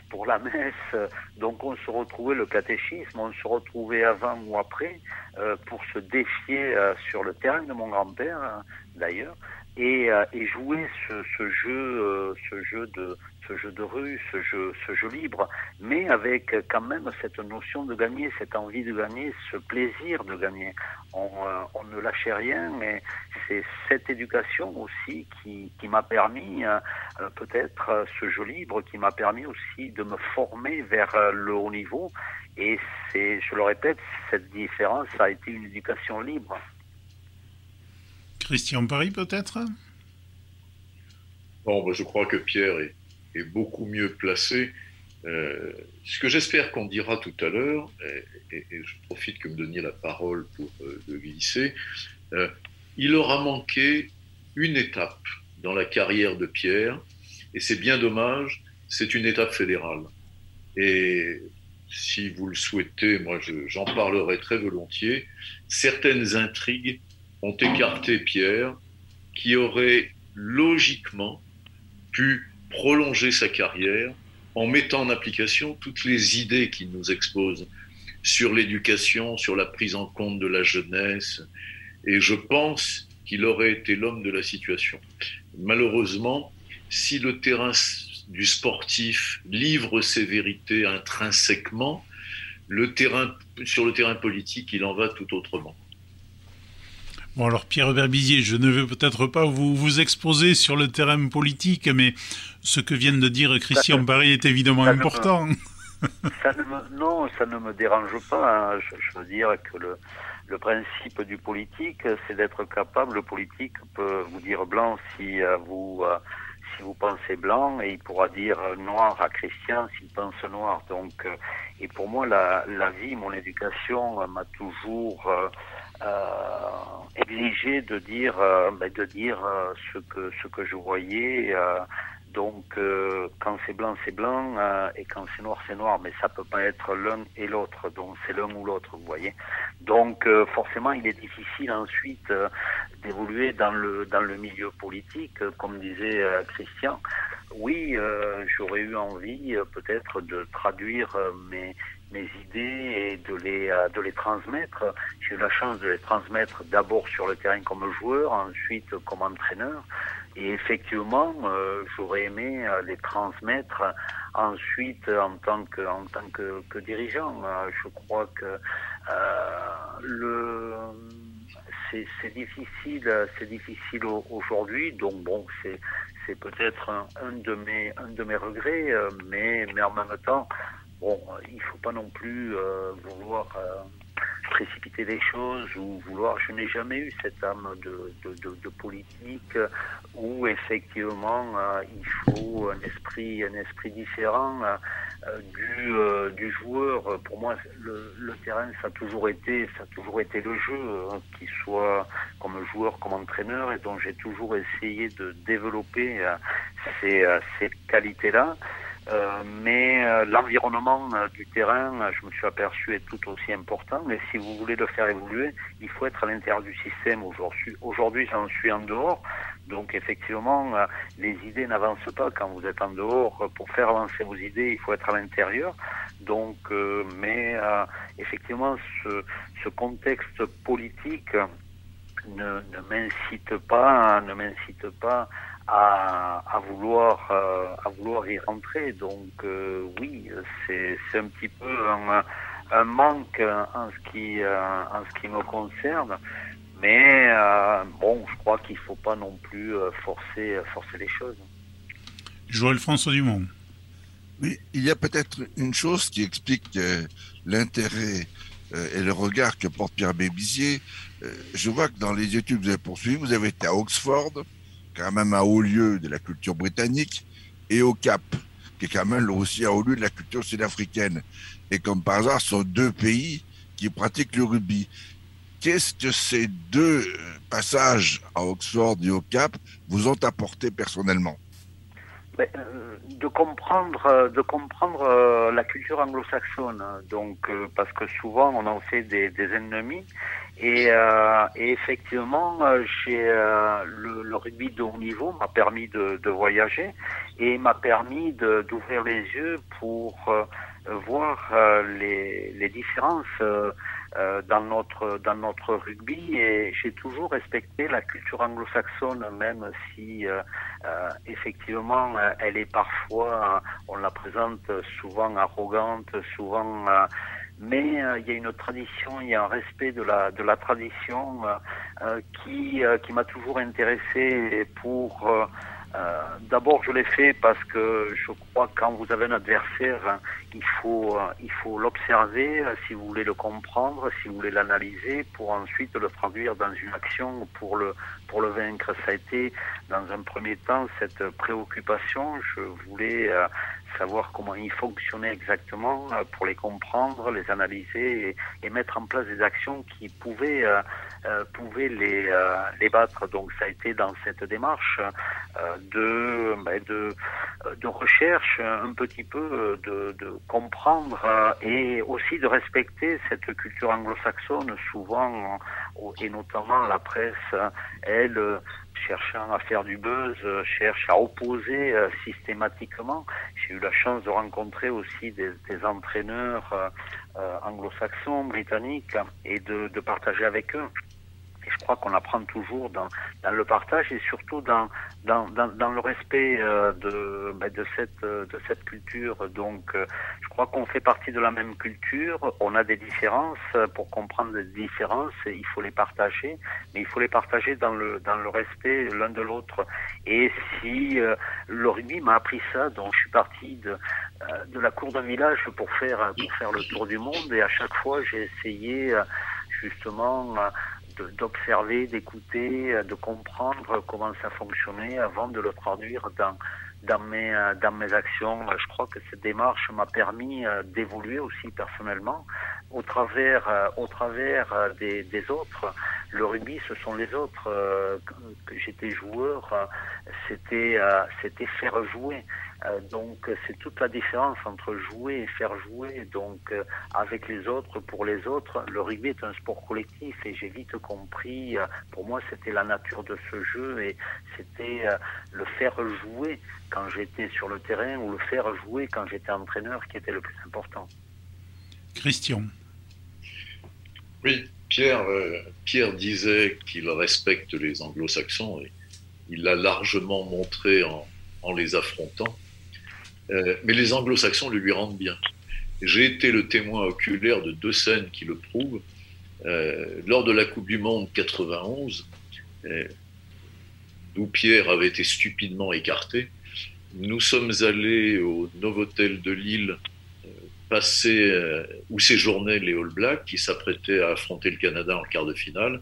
pour la messe. Donc on se retrouvait le catéchisme, on se retrouvait avant ou après euh, pour se défier euh, sur le terrain de mon grand-père hein, d'ailleurs et, euh, et, jouer ce jeu, ce jeu de ce jeu de rue, ce jeu, ce jeu libre, mais avec quand même cette notion de gagner, cette envie de gagner, ce plaisir de gagner. On, euh, on ne lâchait rien, mais c'est cette éducation aussi qui, qui m'a permis, euh, peut-être ce jeu libre, qui m'a permis aussi de me former vers le haut niveau. Et c'est, je le répète, cette différence a été une éducation libre. Christian Paris peut-être? Bon, ben, je crois que Pierre est, est beaucoup mieux placé. Euh, ce que j'espère qu'on dira tout à l'heure, et, je profite que me donniez la parole pour euh, le glisser, euh, il aura manqué une étape dans la carrière de Pierre, et c'est bien dommage, c'est une étape fédérale. Et si vous le souhaitez, moi j'en parlerai très volontiers, certaines intrigues ont écarté Pierre, qui aurait logiquement pu prolonger sa carrière en mettant en application toutes les idées qu'il nous expose sur l'éducation, sur la prise en compte de la jeunesse. Et je pense qu'il aurait été l'homme de la situation. Malheureusement, si le terrain du sportif livre ses vérités intrinsèquement, le terrain, sur le terrain politique, il en va tout autrement. Bon alors Pierre Verbizier, je ne vais peut-être pas vous, vous exposer sur le terrain politique, mais ce que vient de dire Christian Barry est évidemment important. ça non, ça ne me dérange pas. Hein. Je, veux dire que le, le principe du politique, c'est d'être capable, le politique peut vous dire blanc si euh, vous... Euh, si vous pensez blanc et il pourra dire noir à Christian s'il pense noir. Donc, euh, et pour moi, la, la vie, mon éducation m'a toujours euh, exigé de dire, euh, ben, de dire euh, ce que ce que je voyais. donc, quand c'est blanc, c'est blanc, et quand c'est noir, c'est noir. Mais ça peut pas être l'un et l'autre. Donc, c'est l'un ou l'autre, vous voyez. Donc, forcément, il est difficile ensuite d'évoluer dans le dans le milieu politique, comme disait Christian. Oui, j'aurais eu envie peut-être de traduire mes mes idées et de les, euh, de les transmettre. J'ai eu la chance de les transmettre d'abord sur le terrain comme joueur, ensuite comme entraîneur. Et effectivement, euh, j'aurais aimé euh, les transmettre ensuite en tant que, en tant que, dirigeant. je crois que c'est difficile, difficile aujourd'hui. Donc bon, c'est c'est peut-être un, un, de mes un de mes regrets, mais mais en même temps, bon, il ne faut pas non plus euh, vouloir euh, précipiter les choses ou vouloir. Je n'ai jamais eu cette âme de, de, de, politique où effectivement euh, il faut un esprit, un esprit différent du, du joueur. Pour moi, le, le, terrain, ça a toujours été, ça a toujours été le jeu, hein, qu'il soit comme joueur, comme entraîneur, et dont j'ai toujours essayé de développer ces, ces qualités-là. Euh, mais euh, l'environnement euh, du terrain, je me suis aperçu, est tout aussi important. Mais si vous voulez le faire évoluer, il faut être à l'intérieur du système aujourd'hui. J'en suis en dehors. Donc effectivement, les idées n'avancent pas quand vous êtes en dehors. Pour faire avancer vos idées, il faut être à l'intérieur. Donc, mais effectivement, ce, ce, contexte politique ne, ne m'incite pas, ne m'incite pas à, à vouloir euh, à vouloir y rentrer. Donc euh, oui, c'est c'est un petit peu un, un manque en ce qui euh, en ce qui me concerne. Mais bon, je crois qu'il faut pas non plus forcer forcer les choses. Joël François Dumont. Oui, il y a peut-être une chose qui explique l'intérêt et le regard que porte Pierre Bébizier. je vois que dans les études que vous avez poursuivies, vous avez été à Oxford, quand même un haut lieu de la culture britannique, et au Cap, qui est quand même aussi un haut lieu de la culture sud-africaine. Et comme par hasard, ce sont deux pays qui pratiquent le rugby. Qu'est-ce que ces deux passages à Oxford et au Cap vous ont apporté personnellement? De comprendre, euh, de comprendre euh, la culture anglo-saxonne. Donc, parce que souvent on en fait des, des ennemis et, euh, et effectivement, euh, j'ai euh, le, le, rugby de haut niveau m'a permis de, de, voyager et m'a permis d'ouvrir les yeux pour euh, voir euh, les, les, différences dans notre dans notre rugby. Et j'ai toujours respecté la culture anglo-saxonne, même si effectivement elle est parfois, on la présente souvent arrogante, souvent mais euh, il y a une tradition, il y a un respect de la de la tradition euh, euh, qui qui m'a toujours intéressé pour d'abord je l'ai fait parce que je crois que quand vous avez un adversaire hein, il faut il faut l'observer si vous voulez le comprendre si vous voulez l'analyser pour ensuite le traduire dans une action pour le pour le vaincre. Ça a été dans un premier temps cette préoccupation. Je voulais savoir comment ils fonctionnaient exactement pour les comprendre, les analyser et, mettre en place des actions qui pouvaient, pouvaient les, les battre. Donc ça a été dans cette démarche de, ben, de, de recherche un petit peu de, de comprendre et aussi de respecter cette culture anglo-saxonne souvent et notamment la presse, elle, cherchant à faire du buzz, cherche à opposer euh, systématiquement. J'ai eu la chance de rencontrer aussi des, entraîneurs euh, euh, anglo-saxons, britanniques, et de, de partager avec eux. Je crois qu'on apprend toujours dans, le partage et surtout dans, le respect euh, de, ben, cette, de cette culture. Donc, euh, je crois qu'on fait partie de la même culture. On a des différences. Pour comprendre les différences, il faut les partager, mais il faut les partager dans le, respect l'un de l'autre. Et si euh, le rugby m'a appris ça, donc je suis parti de, la cour d'un village pour faire le tour du monde et à chaque fois j'ai essayé justement d'observer, d'écouter, euh, de comprendre comment ça fonctionnait avant de le traduire dans, dans, mes, euh, dans mes actions. Je crois que cette démarche m'a permis euh, d'évoluer aussi personnellement au travers, au travers des, autres. Le rugby, ce sont les autres. Que j'étais joueur, c'était c'était faire jouer. Euh, donc c'est toute la différence entre jouer et faire jouer. Donc euh, avec les autres, pour les autres, le rugby est un sport collectif et j'ai vite compris. Euh, pour moi, c'était la nature de ce jeu et c'était le faire jouer quand j'étais sur le terrain ou le faire jouer quand j'étais entraîneur qui était le plus important. Christian. Oui, Pierre, Pierre disait qu'il respecte les anglo-saxons et il l'a largement montré en, en les affrontant. Euh, mais les anglo-saxons le lui rendent bien. J'ai été le témoin oculaire de deux scènes qui le prouvent. Euh, lors de la Coupe du Monde 91, euh, d'où Pierre avait été stupidement écarté, nous sommes allés au Novotel de Lille passer où séjournaient les All Blacks qui s'apprêtaient à affronter le Canada en quart de finale.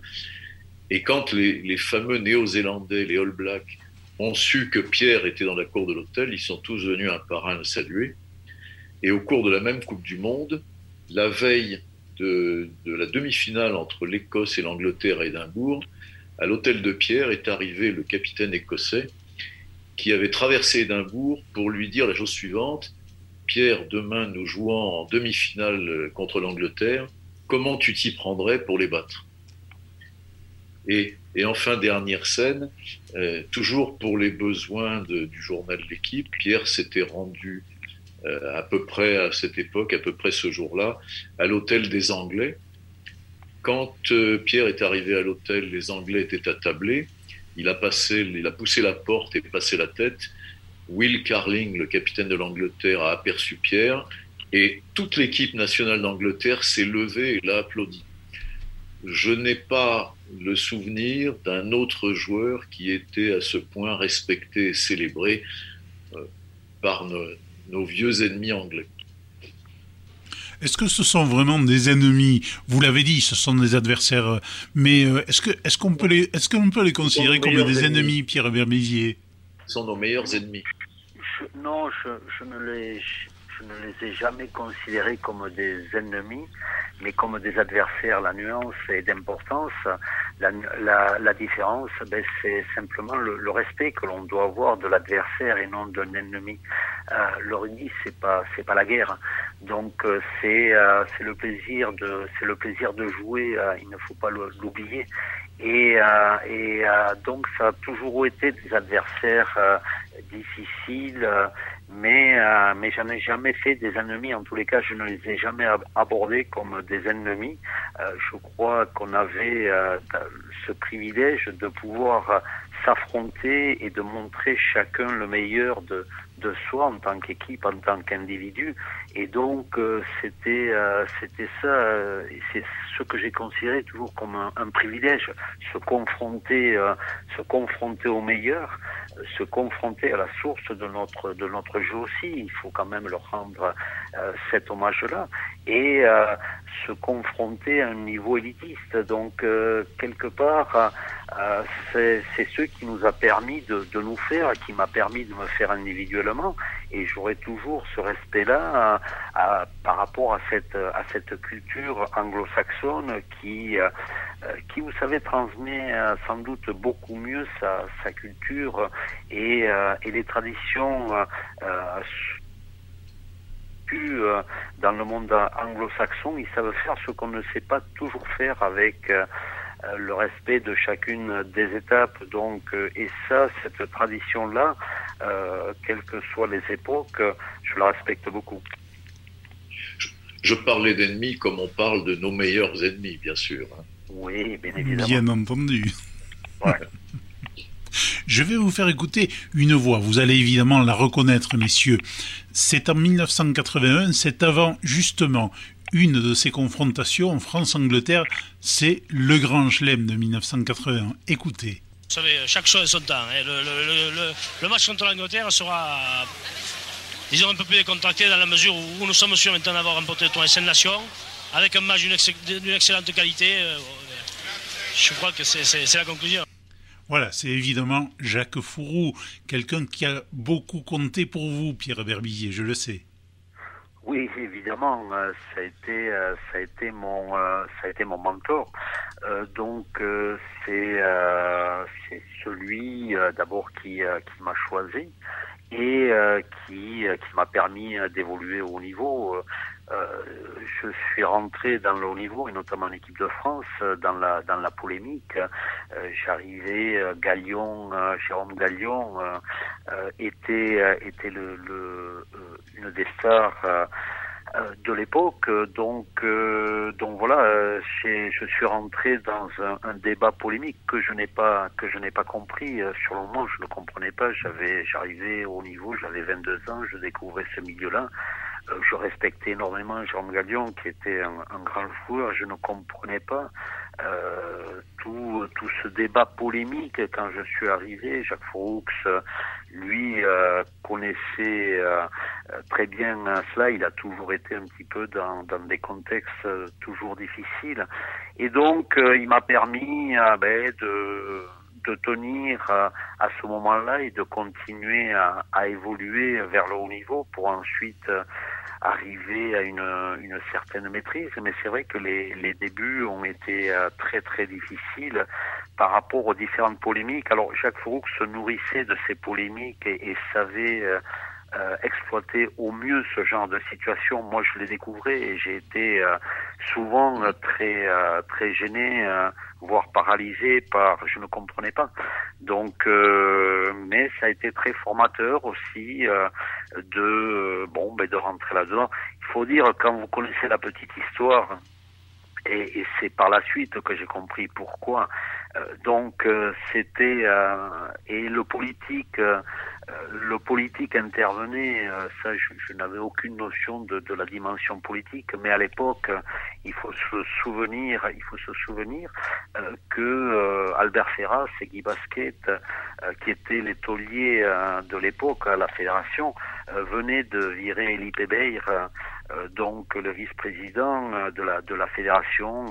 Et quand les fameux Néo-Zélandais, les All Blacks, ont su que Pierre était dans la cour de l'hôtel, ils sont tous venus un par un le saluer. Et au cours de la même Coupe du Monde, la veille de, la demi-finale entre l'Écosse et l'Angleterre à Édimbourg, à l'hôtel de Pierre est arrivé le capitaine écossais qui avait traversé Édimbourg pour lui dire la chose suivante. Pierre, demain nous jouons en demi-finale contre l'Angleterre, comment tu t'y prendrais pour les battre? Et, enfin, dernière scène, euh, toujours pour les besoins du journal L'équipe, Pierre s'était rendu euh, à peu près à cette époque, à peu près ce jour-là, à l'hôtel des Anglais. Quand euh, Pierre est arrivé à l'hôtel, les Anglais étaient attablés. Il a, passé, il a poussé la porte et passé la tête. Will Carling, le capitaine de l'Angleterre, a aperçu Pierre et toute l'équipe nationale d'Angleterre s'est levée et l'a applaudi. Je n'ai pas le souvenir d'un autre joueur qui était à ce point respecté et célébré euh, par nos, vieux ennemis anglais. Est-ce que ce sont vraiment des ennemis? Vous l'avez dit, ce sont des adversaires, euh, mais euh, est-ce que est-ce qu'on peut les est-ce qu'on peut les considérer comme des ennemis, Pierre Berbizier Ce sont nos meilleurs ennemis. non, je, je, ne les je ne les ai jamais considérés comme des ennemis, mais comme des adversaires. La nuance est d'importance. La, différence, ben, c'est simplement le, respect que l'on doit avoir de l'adversaire et non d'un ennemi. Euh, le rugby, c'est pas, c'est pas la guerre. Donc euh, c'est, euh, c'est le plaisir de, c'est le plaisir de jouer. Euh, il ne faut pas l'oublier. Et donc ça a toujours été des adversaires difficiles mais euh, mais j'en ai jamais fait des ennemis. En tous les cas, je ne les ai jamais abordés comme des ennemis. Euh, je crois qu'on avait euh, ce privilège de pouvoir s'affronter et de montrer chacun le meilleur de de soi en tant qu'équipe, en tant qu'individu. Et donc euh, c'était c'était ça. c'est ce que j'ai considéré toujours comme un, un privilège, se confronter se confronter au meilleur se confronter à la source de notre de notre jeu aussi. Il faut quand même leur rendre euh, cet hommage-là et euh, se confronter à un niveau élitiste. Donc euh, quelque part, c'est ce qui nous a permis de, de nous faire, qui m'a permis de me faire individuellement. Et j'aurai toujours ce respect-là par rapport à cette à cette culture anglo-saxonne qui qui vous savez transmet sans doute beaucoup mieux sa, sa culture et, et les traditions euh, dans le monde anglo-saxon, ils savent faire ce qu'on ne sait pas toujours faire avec euh, le respect de chacune des étapes. Donc, euh, et ça, cette tradition-là, quelles que soient les époques, je la respecte beaucoup. Je, parlais d'ennemis comme on parle de nos meilleurs ennemis, bien sûr. Hein. Oui, bien évidemment. Bien entendu. [laughs] Je vais vous faire écouter une voix. Vous allez évidemment la reconnaître, messieurs. C'est en 1981, c'est avant justement une de ces confrontations France-Angleterre, c'est le Grand Chelem de 1981. Écoutez. Vous savez, chaque chose a son temps. Hein. Le, match contre l'Angleterre sera, disons, un peu plus décontracté dans la mesure où nous sommes sûrs maintenant d'avoir remporté le tournoi Nations, avec un match d'une excellente qualité. Euh, je crois que c'est la conclusion. Voilà, c'est évidemment Jacques Fourou, quelqu'un qui a beaucoup compté pour vous, Pierre Berbillier, je le sais. Oui, évidemment, euh, ça a été, euh, ça a été mon, euh, ça a été mon mentor. donc c'est, c'est celui d'abord qui, qui m'a choisi et qui, qui m'a permis d'évoluer au niveau. Euh, je suis rentré dans le haut niveau et notamment en équipe de France dans la dans la polémique. J'arrivais, Gallion, Jérôme Gallion était était le, le une des stars de l'époque. Donc, donc voilà, je suis rentré dans un, un, débat polémique que je n'ai pas que je n'ai pas compris. Sur le moment, je ne comprenais pas. J'avais, j'arrivais au niveau, j'avais 22 ans, je découvrais ce milieu-là. Euh, je respectais énormément Jérôme Gallion, qui était un, grand joueur. Je ne comprenais pas euh, tout, tout ce débat polémique quand je suis arrivé. Jacques Fourux, lui, euh, connaissait euh, très bien cela. Il a toujours été un petit peu dans, dans des contextes toujours difficiles. Et donc, il m'a permis ben, de de tenir à ce moment-là et de continuer à, à, évoluer vers le haut niveau pour ensuite arriver à une, une certaine maîtrise, mais c'est vrai que les, les débuts ont été euh, très très difficiles par rapport aux différentes polémiques. Alors Jacques Fouroux se nourrissait de ces polémiques et, et savait euh, euh, exploiter au mieux ce genre de situation. Moi, je l'ai découvert et j'ai été euh, souvent très euh, très gêné, voire paralysé par je ne comprenais pas. Donc, mais ça a été très formateur aussi de bon, ben, de rentrer là-dedans. Il faut dire quand vous connaissez la petite histoire. Et, et c'est par la suite que j'ai compris pourquoi. donc c'était et le politique le politique intervenait, euh, ça je, n'avais aucune notion de, de, la dimension politique, mais à l'époque, il faut se souvenir, il faut se souvenir euh, que euh, Albert Ferras et Guy Basquet, qui étaient les tauliers de l'époque à la fédération, venaient de virer Elie Pébeir, donc le vice-président de la de la fédération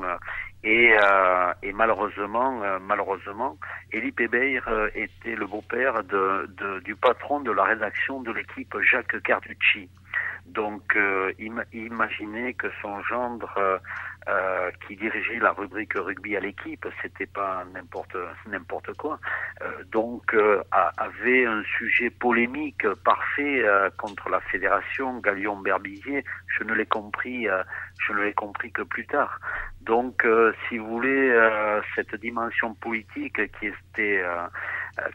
et, euh, malheureusement, euh, malheureusement, Elie Pébeir euh, était le beau-père de, du patron de la rédaction de l'équipe Jacques Carducci. Donc, euh, imaginez que son gendre, euh, euh, qui dirigeait la rubrique rugby à l'équipe, c'était pas n'importe n'importe quoi. Euh, donc, avait un sujet polémique parfait contre la fédération Galion Berbizier. Je ne l'ai compris, je ne l'ai compris que plus tard. Donc, si vous voulez, cette dimension politique qui était euh,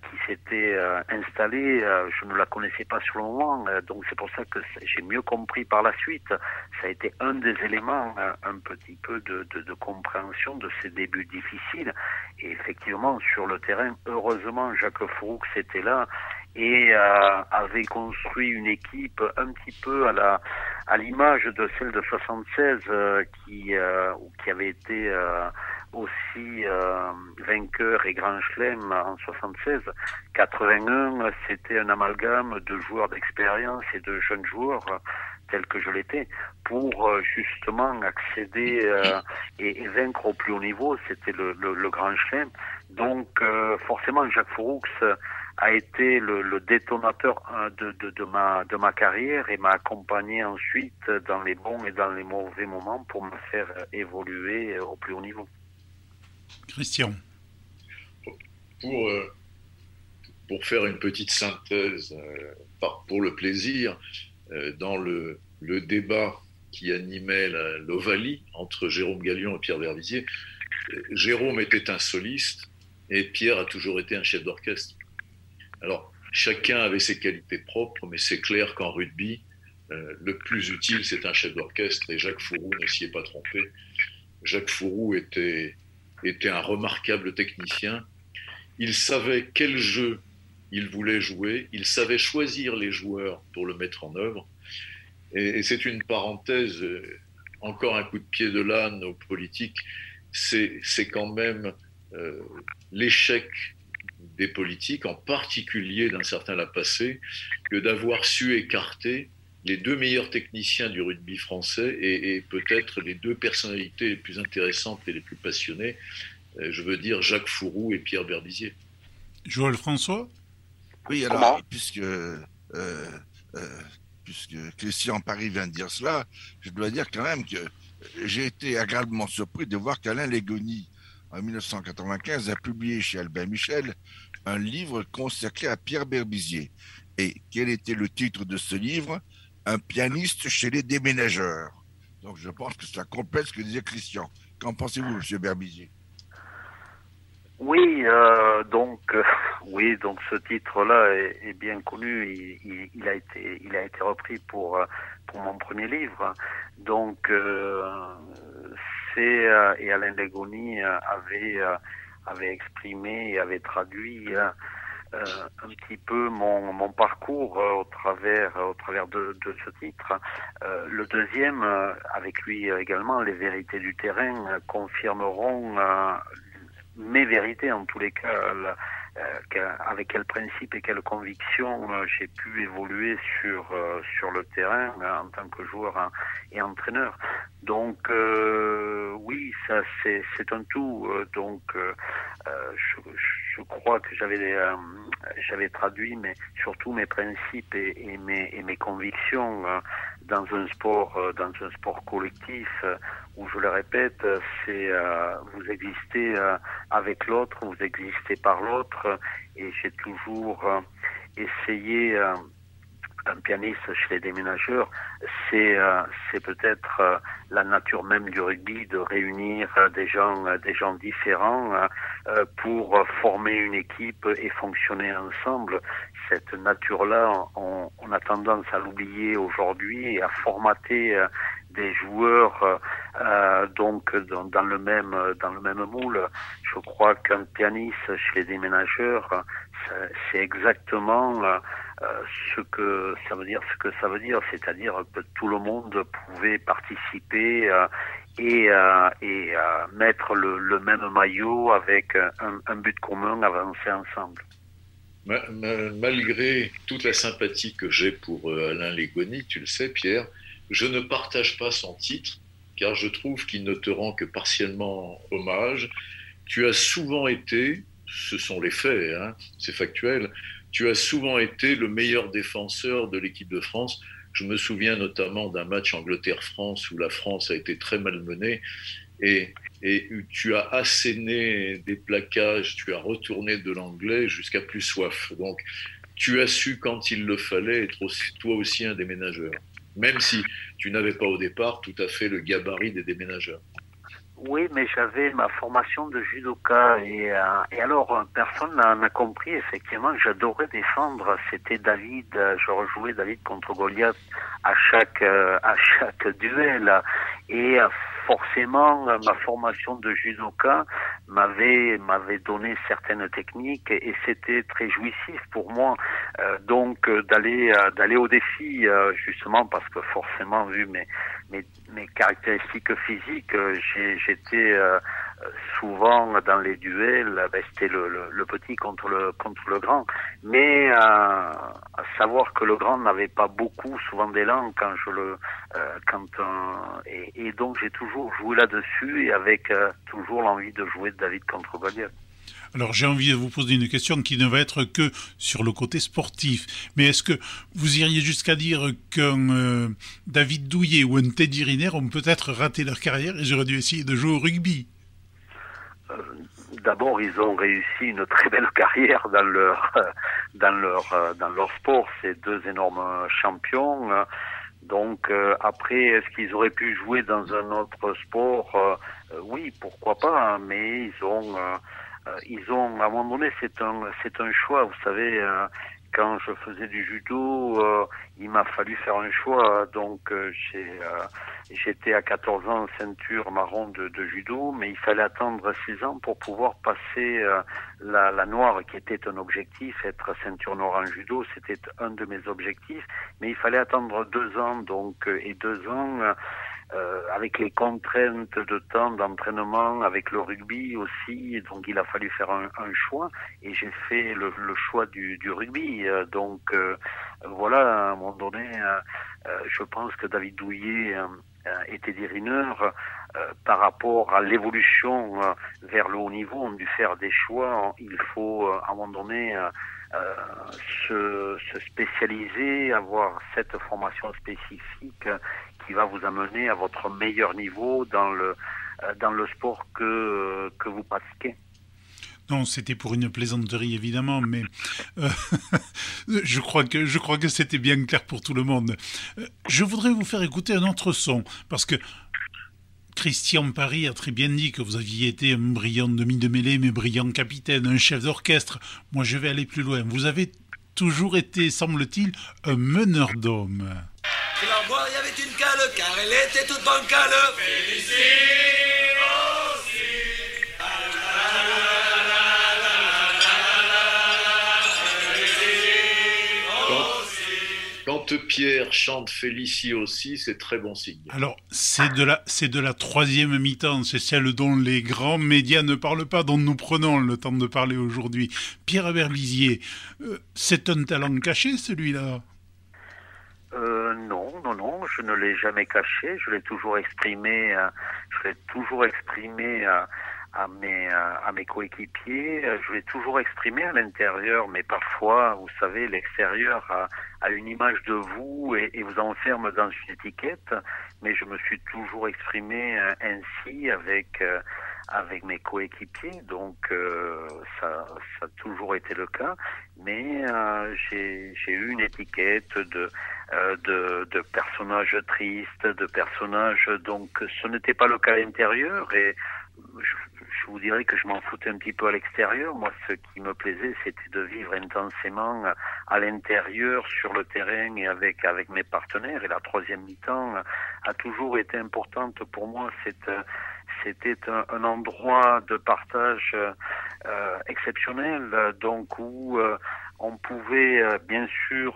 qui s'était euh, installée, euh, je ne la connaissais pas sur le moment, donc c'est pour ça que j'ai mieux compris par la suite. Ça a été un des éléments, un petit peu de, de, de, compréhension de ces débuts difficiles. Et effectivement, sur le terrain, heureusement, Jacques Froux était là et avait construit une équipe un petit peu à la à l'image de celle de 76 qui qui avait été aussi euh, vainqueur et grand chelem en 76, 81, c'était un amalgame de joueurs d'expérience et de jeunes joueurs tel que je l'étais, pour euh, justement accéder euh, et, vaincre au plus haut niveau. C'était le, grand chelem. Donc euh, forcément, Jacques Fouroux a été le, détonateur de, de, ma, de ma carrière et m'a accompagné ensuite dans les bons et dans les mauvais moments pour me faire évoluer au plus haut niveau. Christian. Pour, pour faire une petite synthèse, pour le plaisir, euh, dans le, débat qui animait l'Ovalie entre Jérôme Gallion et Pierre Vervisier, euh, Jérôme était un soliste et Pierre a toujours été un chef d'orchestre. Alors, chacun avait ses qualités propres, mais c'est clair qu'en rugby, euh, le plus utile, c'est un chef d'orchestre, et Jacques Fourou ne s'y est pas trompé. Jacques Fourou était, était un remarquable technicien. Il savait quel jeu il voulait jouer, il savait choisir les joueurs pour le mettre en œuvre. Et, c'est une parenthèse, euh, encore un coup de pied de l'âne aux politiques, c'est quand même euh, l'échec des politiques, en particulier d'un certain Lapassé, que d'avoir su écarter les deux meilleurs techniciens du rugby français et, peut-être les deux personnalités les plus intéressantes et les plus passionnées, euh, je veux dire Jacques Fourou et Pierre Berbizier. Joël François? Oui, alors, puisque, euh, euh, puisque Christian Paris vient de dire cela, je dois dire quand même que j'ai été agréablement surpris de voir qu'Alain Légoni, en 1995, a publié chez Albin Michel un livre consacré à Pierre Berbizier. Et quel était le titre de ce livre? Un pianiste chez les déménageurs. Donc je pense que ça complète ce que disait Christian. Qu'en pensez-vous, M. Berbizier? Oui, euh, donc euh, oui, donc ce titre-là est, bien connu. Il, il, a été, il a été repris pour euh, pour mon premier livre. Donc c'est et Alain Legoni avait avait exprimé et avait traduit un petit peu mon, mon parcours au travers au travers de, ce titre. le deuxième, avec lui également, les vérités du terrain confirmeront mes vérités en tous les cas, euh, avec quel principe et quelle conviction euh, j'ai pu évoluer sur euh, sur le terrain en tant que joueur et entraîneur. Donc oui, ça c'est un tout. donc je, je, crois que j'avais j'avais traduit mais surtout mes principes et, mes et mes convictions dans un sport dans un sport collectif où je le répète, c'est euh, vous existez euh, avec l'autre, vous existez par l'autre, et j'ai toujours euh, essayé un pianiste chez les déménageurs, c'est c'est peut-être la nature même du rugby de réunir des gens des gens différents pour former une équipe et fonctionner ensemble. Cette nature-là, on, on, a tendance à l'oublier aujourd'hui et à formater des joueurs euh, euh, donc dans, le même dans le même moule. Je crois qu'un pianiste chez les déménageurs, c'est exactement euh, ce que ça veut dire, ce que ça veut dire, c'est-à-dire que tout le monde pouvait participer et, et mettre le, même maillot avec un, un but commun, avancer ensemble. Malgré toute la sympathie que j'ai pour Alain Légoni, tu le sais, Pierre, je ne partage pas son titre, car je trouve qu'il ne te rend que partiellement hommage. Tu as souvent été, ce sont les faits, hein, c'est factuel, tu as souvent été le meilleur défenseur de l'équipe de France. Je me souviens notamment d'un match Angleterre-France où la France a été très malmenée et, et tu as asséné des plaquages, tu as retourné de l'anglais jusqu'à plus soif. Donc, tu as su quand il le fallait être toi aussi un déménageur même si tu n'avais pas au départ tout à fait le gabarit des déménageurs. Oui, mais j'avais ma formation de judoka et, euh, et alors euh, personne n'a compris effectivement j'adorais défendre. C'était David, euh, je rejouais David contre Goliath à chaque à chaque duel et forcément, ma formation de judoka m'avait m'avait donné certaines techniques et, c'était très jouissif pour moi. Euh, donc euh, d'aller euh, d'aller au défi justement parce que forcément vu mes mes, mes caractéristiques physiques, j'étais souvent dans les duels, ben, c'était le, petit contre le grand. Mais euh, à savoir que le grand n'avait pas beaucoup souvent d'élan quand je le euh, quand et, donc j'ai toujours joué là-dessus et avec toujours l'envie de jouer David contre Goliath. Alors j'ai envie de vous poser une question qui ne va être que sur le côté sportif. Mais est-ce que vous iriez jusqu'à dire qu'un euh, David Douillet ou un Teddy Riner ont peut-être raté leur carrière et j'aurais dû essayer de jouer au rugby? euh, D'abord, ils ont réussi une très belle [laughs] carrière dans leur [laughs] dans leur euh, dans leur sport. Ces deux énormes champions. Donc après, est-ce qu'ils auraient pu jouer dans un autre sport? Oui, pourquoi pas. Hein, mais ils ont euh, ils ont, à un moment donné, c'est un, c'est un choix. Vous savez, euh, quand je faisais du judo, euh, il m'a fallu faire un choix. Donc, j'ai, j'étais à 14 ans ceinture marron de, de, judo, mais il fallait attendre 6 ans pour pouvoir passer la, la noire, qui était un objectif. Être ceinture noire en judo, c'était un de mes objectifs. Mais il fallait attendre 2 ans, donc, et 2 ans euh, avec les contraintes de temps d'entraînement, avec le rugby aussi. Donc il a fallu faire un, un choix et j'ai fait le, le, choix du, du rugby. Euh, donc euh, voilà, à un moment donné, je pense que David Douillet était des par rapport à l'évolution vers le haut niveau, ont dû faire des choix. Il faut à un moment donné se, se, spécialiser, avoir cette formation spécifique qui va vous amener à votre meilleur niveau dans le, euh, dans le sport que, que vous pratiquez. Non, c'était pour une plaisanterie évidemment, mais euh, [laughs] je crois que je crois que c'était bien clair pour tout le monde. Euh, je voudrais vous faire écouter un autre son parce que Christian Paris a très bien dit que vous aviez été un brillant demi de mêlée, mais brillant capitaine, un chef d'orchestre. Moi, je vais aller plus loin. Vous avez toujours été, semble-t-il, un meneur d'hommes. Il y avait une cale, car elle était toute bancale. Quand, quand Pierre chante Félicie aussi, c'est très bon signe. Alors, c'est de la, c'est de la troisième mi-temps, c'est celle dont les grands médias ne parlent pas, dont nous prenons le temps de parler aujourd'hui. Pierre Berlisier, euh, c'est un talent caché celui-là? Euh, non, non, non, je ne l'ai jamais caché. Je l'ai toujours exprimé. Euh, je l'ai toujours exprimé à, à mes à mes coéquipiers. Je l'ai toujours exprimé à l'intérieur, mais parfois, vous savez, l'extérieur a, une image de vous et, vous enferme dans une étiquette. Mais je me suis toujours exprimé euh, ainsi avec euh, avec mes coéquipiers, donc euh, ça, a toujours été le cas. Mais euh, j'ai eu une étiquette de, euh, de, de personnage triste, de personnage donc ce n'était pas le cas à l'intérieur et je, je, vous dirais que je m'en foutais un petit peu à l'extérieur. Moi, ce qui me plaisait, c'était de vivre intensément à l'intérieur, sur le terrain et avec avec mes partenaires. Et la troisième mi-temps a toujours été importante pour moi. Cette c'était un, un, endroit de partage euh, exceptionnel, donc où euh, on pouvait euh, bien sûr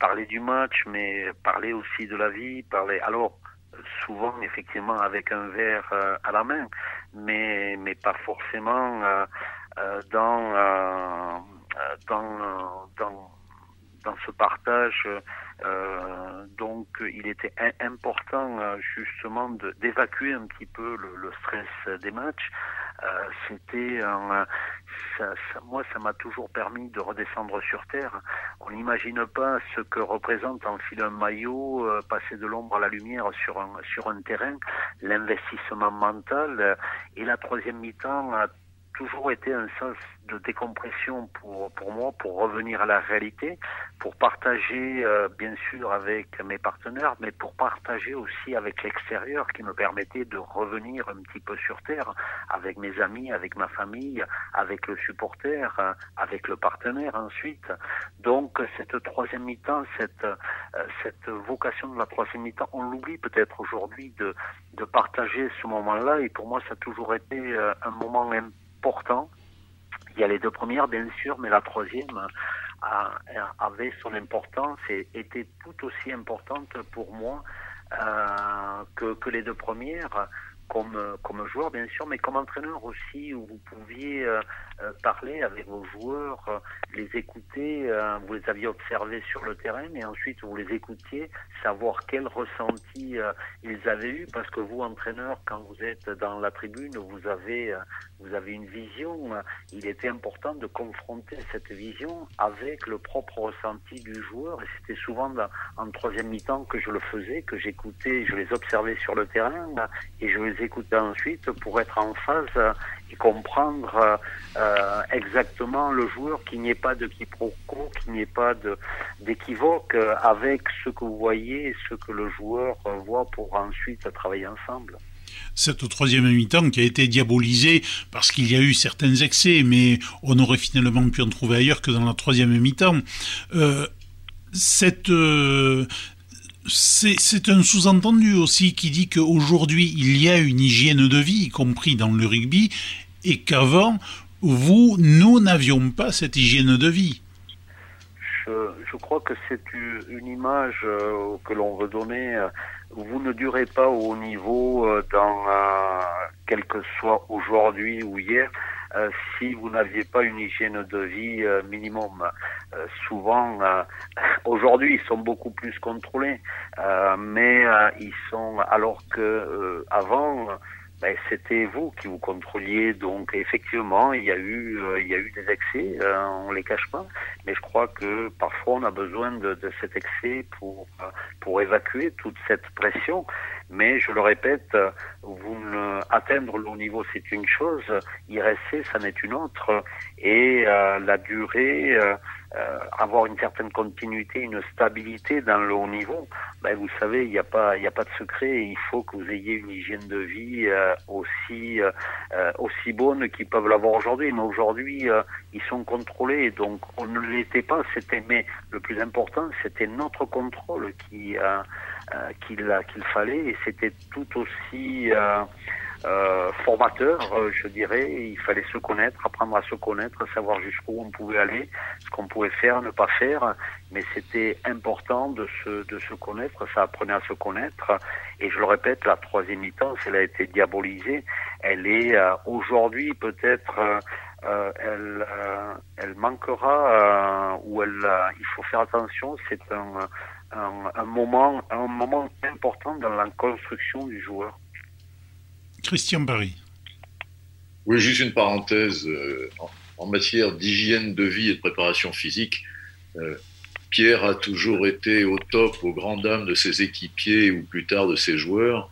parler du match, mais parler aussi de la vie, parler alors souvent effectivement avec un verre à la main, mais mais pas forcément dans ce partage euh, donc il était important euh, justement d'évacuer un petit peu le, stress des matchs. Euh, C'était moi ça m'a toujours permis de redescendre sur terre. On n'imagine pas ce que représente enfiler un maillot, passer de l'ombre à la lumière sur un terrain, l'investissement mental et la troisième mi-temps a toujours été un sens de décompression pour, pour moi, pour revenir à la réalité, pour partager euh, bien sûr avec mes partenaires, mais pour partager aussi avec l'extérieur qui me permettait de revenir un petit peu sur terre avec mes amis, avec ma famille, avec le supporter, euh, avec le partenaire ensuite. Donc cette troisième mi-temps, cette, euh, cette vocation de la troisième mi-temps, on l'oublie peut-être aujourd'hui de, de partager ce moment-là et pour moi ça a toujours été euh, un moment important. Il y a les deux premières, bien sûr, mais la troisième a, avait son importance et était tout aussi importante pour moi euh, que, les deux premières, comme, comme joueur, bien sûr, mais comme entraîneur aussi, où vous pouviez euh, euh, parler avec vos joueurs, euh, les écouter, vous les aviez observés sur le terrain, et ensuite vous les écoutiez, savoir quel ressenti ils avaient eu, parce que vous, entraîneur, quand vous êtes dans la tribune, vous avez, vous avez une vision. Il était important de confronter cette vision avec le propre ressenti du joueur, et c'était souvent en troisième mi-temps que je le faisais, que j'écoutais, je les observais sur le terrain, et je les écouter ensuite pour être en phase et comprendre euh, exactement le joueur, qu'il n'y ait pas de quiproquo, qu'il n'y ait pas d'équivoque avec ce que vous voyez et ce que le joueur voit pour ensuite travailler ensemble cette troisième mi-temps qui a été diabolisée parce qu'il y a eu certains excès, mais on aurait finalement pu en trouver ailleurs que dans la troisième mi-temps. Euh, cette, euh, c'est un sous-entendu aussi qui dit qu'aujourd'hui, il y a une hygiène de vie, y compris dans le rugby, et qu'avant, vous, nous n'avions pas cette hygiène de vie. Je, crois que c'est une image euh, que l'on veut donner. Vous ne durez pas au niveau euh, dans quel que soit aujourd'hui ou hier. Euh, si vous n'aviez pas une hygiène de vie euh, minimum. Euh, souvent, [laughs] aujourd'hui, ils sont beaucoup plus contrôlés, mais ils sont alors que avant ben, c'était vous qui vous contrôliez. Donc effectivement, il y a eu, il y a eu des excès, euh, on les cache pas. Mais je crois que parfois on a besoin de, cet excès pour pour évacuer toute cette pression. Mais je le répète, vous ne, atteindre le haut niveau c'est une chose, y rester ça n'est une autre. Et la durée euh, avoir une certaine continuité, une stabilité dans le haut niveau, ben vous savez, il n'y a pas, a pas de secret. Il faut que vous ayez une hygiène de vie euh, aussi, euh, aussi bonne qu'ils peuvent l'avoir aujourd'hui. Mais aujourd'hui, ils sont contrôlés, donc on ne l'était pas. C'était, mais le plus important, c'était notre contrôle qui, qu'il, qu'il fallait, et c'était tout aussi euh, formateur, euh, je dirais. Il fallait se connaître, apprendre à se connaître, savoir jusqu'où on pouvait aller, ce qu'on pouvait faire, ne pas faire. Mais c'était important de se, de se connaître, ça apprenait à se connaître. Et je le répète, la troisième mi-temps, elle a été diabolisée. Elle est euh, aujourd'hui peut-être... Euh, elle, elle manquera ou elle, il faut faire attention. C'est un, un, un, moment, un moment important dans la construction du joueur. Christian Barry. Oui, juste une parenthèse. Euh, en, matière d'hygiène de vie et de préparation physique, euh, Pierre a toujours été au top, aux grandes dames de ses équipiers ou plus tard de ses joueurs.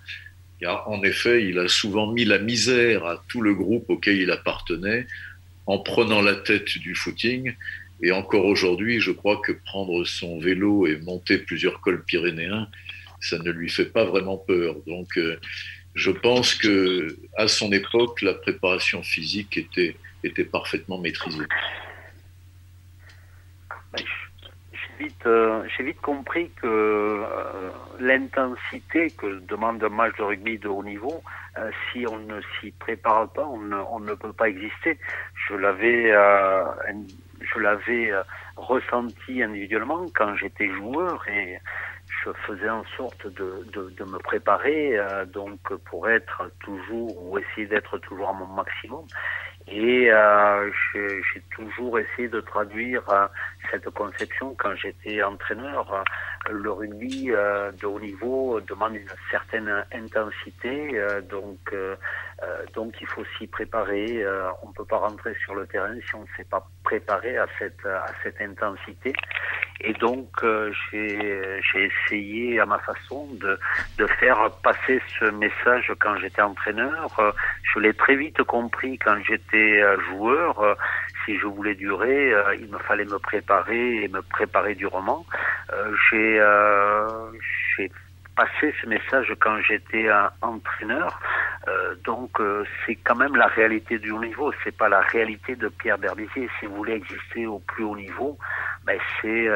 en effet, il a souvent mis la misère à tout le groupe auquel il appartenait en prenant la tête du footing. Et encore aujourd'hui, je crois que prendre son vélo et monter plusieurs cols pyrénéens, ça ne lui fait pas vraiment peur. Donc, euh, je pense que à son époque, la préparation physique était, était parfaitement maîtrisée. J'ai vite, euh, vite, compris que euh, l'intensité que demande un match de rugby de haut niveau, si on ne s'y prépare pas, on ne, on ne, peut pas exister. Je l'avais, je l'avais ressenti individuellement quand j'étais joueur et je faisais en sorte de, de, me préparer euh, donc pour être toujours ou essayer d'être toujours à mon maximum. Et euh, j'ai toujours essayé de traduire euh, cette conception quand j'étais entraîneur. Euh, le rugby de haut niveau demande une certaine intensité, donc donc il faut s'y préparer. on ne peut pas rentrer sur le terrain si on ne s'est pas préparé à cette à cette intensité. Et donc j'ai essayé à ma façon de de faire passer ce message quand j'étais entraîneur. je l'ai très vite compris quand j'étais euh, joueur, euh, si je voulais durer, euh, il me fallait me préparer et me préparer durement. j'ai passé ce message quand j'étais entraîneur. donc c'est quand même la réalité du haut niveau. C'est pas la réalité de Pierre Berbizier. Si vous voulez exister au plus haut niveau, ben c'est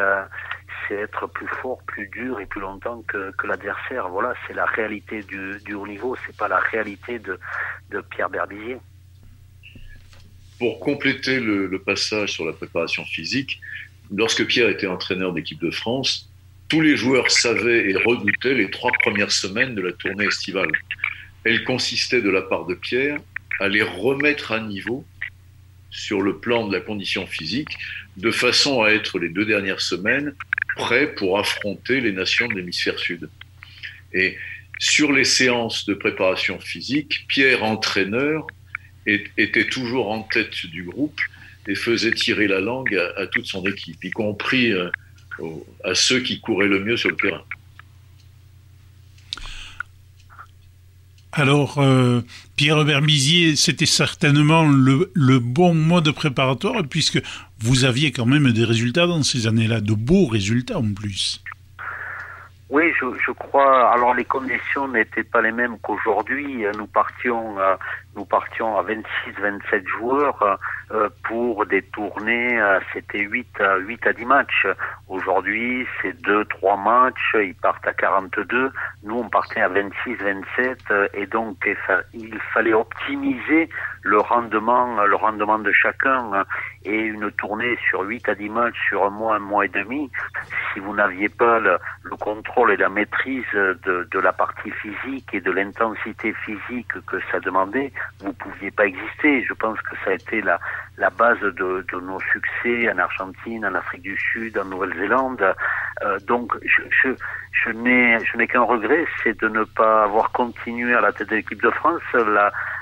c'est être plus fort, plus dur et plus longtemps que, que l'adversaire. Voilà, c'est la réalité du, du haut niveau. C'est pas la réalité de, de Pierre Berbizier. Pour compléter le, passage sur la préparation physique, lorsque Pierre était entraîneur d'équipe de France, tous les joueurs savaient et redoutaient les trois premières semaines de la tournée estivale. elle consistait de la part de Pierre à les remettre à niveau sur le plan de la condition physique, de façon à être les deux dernières semaines prêts pour affronter les nations de l'hémisphère sud. Et sur les séances de préparation physique, Pierre, entraîneur, était toujours en tête du groupe et faisait tirer la langue à, toute son équipe, y compris à ceux qui couraient le mieux sur le terrain. Alors, euh, Pierre Berbizier, c'était certainement le, le, bon mode préparatoire, puisque vous aviez quand même des résultats dans ces années-là, de beaux résultats en plus. Oui, je, je, crois. Alors les conditions n'étaient pas les mêmes qu'aujourd'hui. Nous partions, euh, nous partions à 26-27 joueurs euh, pour des tournées. Euh, c'était 8 à 8 à 10 matchs. Aujourd'hui, c'est 2-3 matchs. Ils partent à 42. Nous, on partait à 26-27 et donc il fallait optimiser le rendement, le rendement de chacun et une tournée sur 8 à 10 matchs sur un mois, un mois et demi. Si vous n'aviez pas le, le contrôle et la maîtrise de, de la partie physique et de l'intensité physique que ça demandait, vous ne pouviez pas exister. Je pense que ça a été la, la base de, de nos succès en Argentine, en Afrique du Sud, en Nouvelle-Zélande. Euh, donc, je, je, je n'ai, je n'ai qu'un regret, c'est de ne pas avoir continué à la tête de l'équipe de France.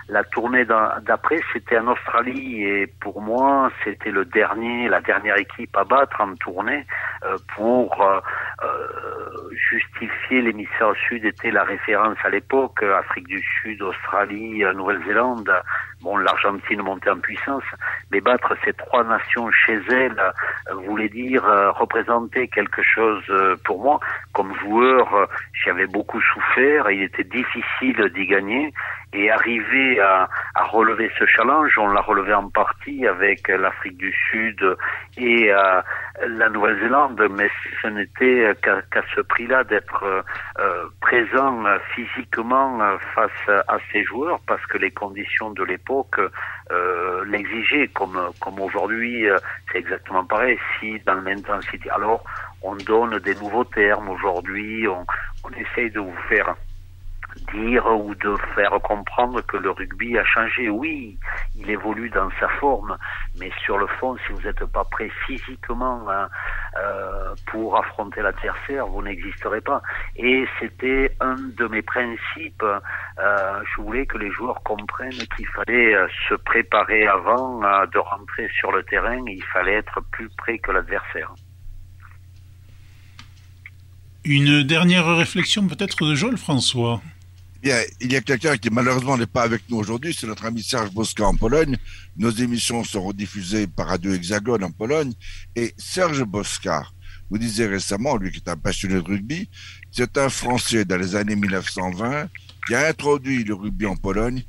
La tournée d'après, c'était en Australie et pour moi, c'était le dernier, la dernière équipe à battre en tournée euh, pour euh, euh, justifier l'hémisphère sud était la référence à l'époque, Afrique du Sud, Australie, Nouvelle-Zélande. Bon, l'Argentine montait en puissance, mais battre ces trois nations chez elle voulait dire représenter quelque chose pour moi. Comme joueur, j'y avais beaucoup souffert, il était difficile d'y gagner et arriver à, relever ce challenge, on l'a relevé en partie avec l'Afrique du Sud et euh, la Nouvelle-Zélande, mais ce n'était qu'à ce prix-là d'être euh, présent physiquement face à ces joueurs parce que les conditions de l'époque euh, l'exigeaient, comme, comme aujourd'hui c'est exactement pareil, si dans l'intensité. Alors on donne des nouveaux termes aujourd'hui, on essaye de vous faire dire ou de faire comprendre que le rugby a changé. Oui, il évolue dans sa forme, mais sur le fond, si vous n'êtes pas prêt physiquement hein, euh, pour affronter l'adversaire, vous n'existerez pas. Et c'était un de mes principes. Euh, je voulais que les joueurs comprennent qu'il fallait euh, se préparer avant de rentrer sur le terrain. Il fallait être plus près que l'adversaire. Une dernière réflexion peut-être de Joël François il y a quelqu'un qui malheureusement n'est pas avec nous aujourd'hui, c'est notre ami Serge Bosca en Pologne. Nos émissions seront diffusées par Radio Hexagone en Pologne. Et Serge Bosca vous disait récemment, lui qui est un passionné de rugby, c'est un Français dans les années 1920 qui a introduit le rugby en Pologne.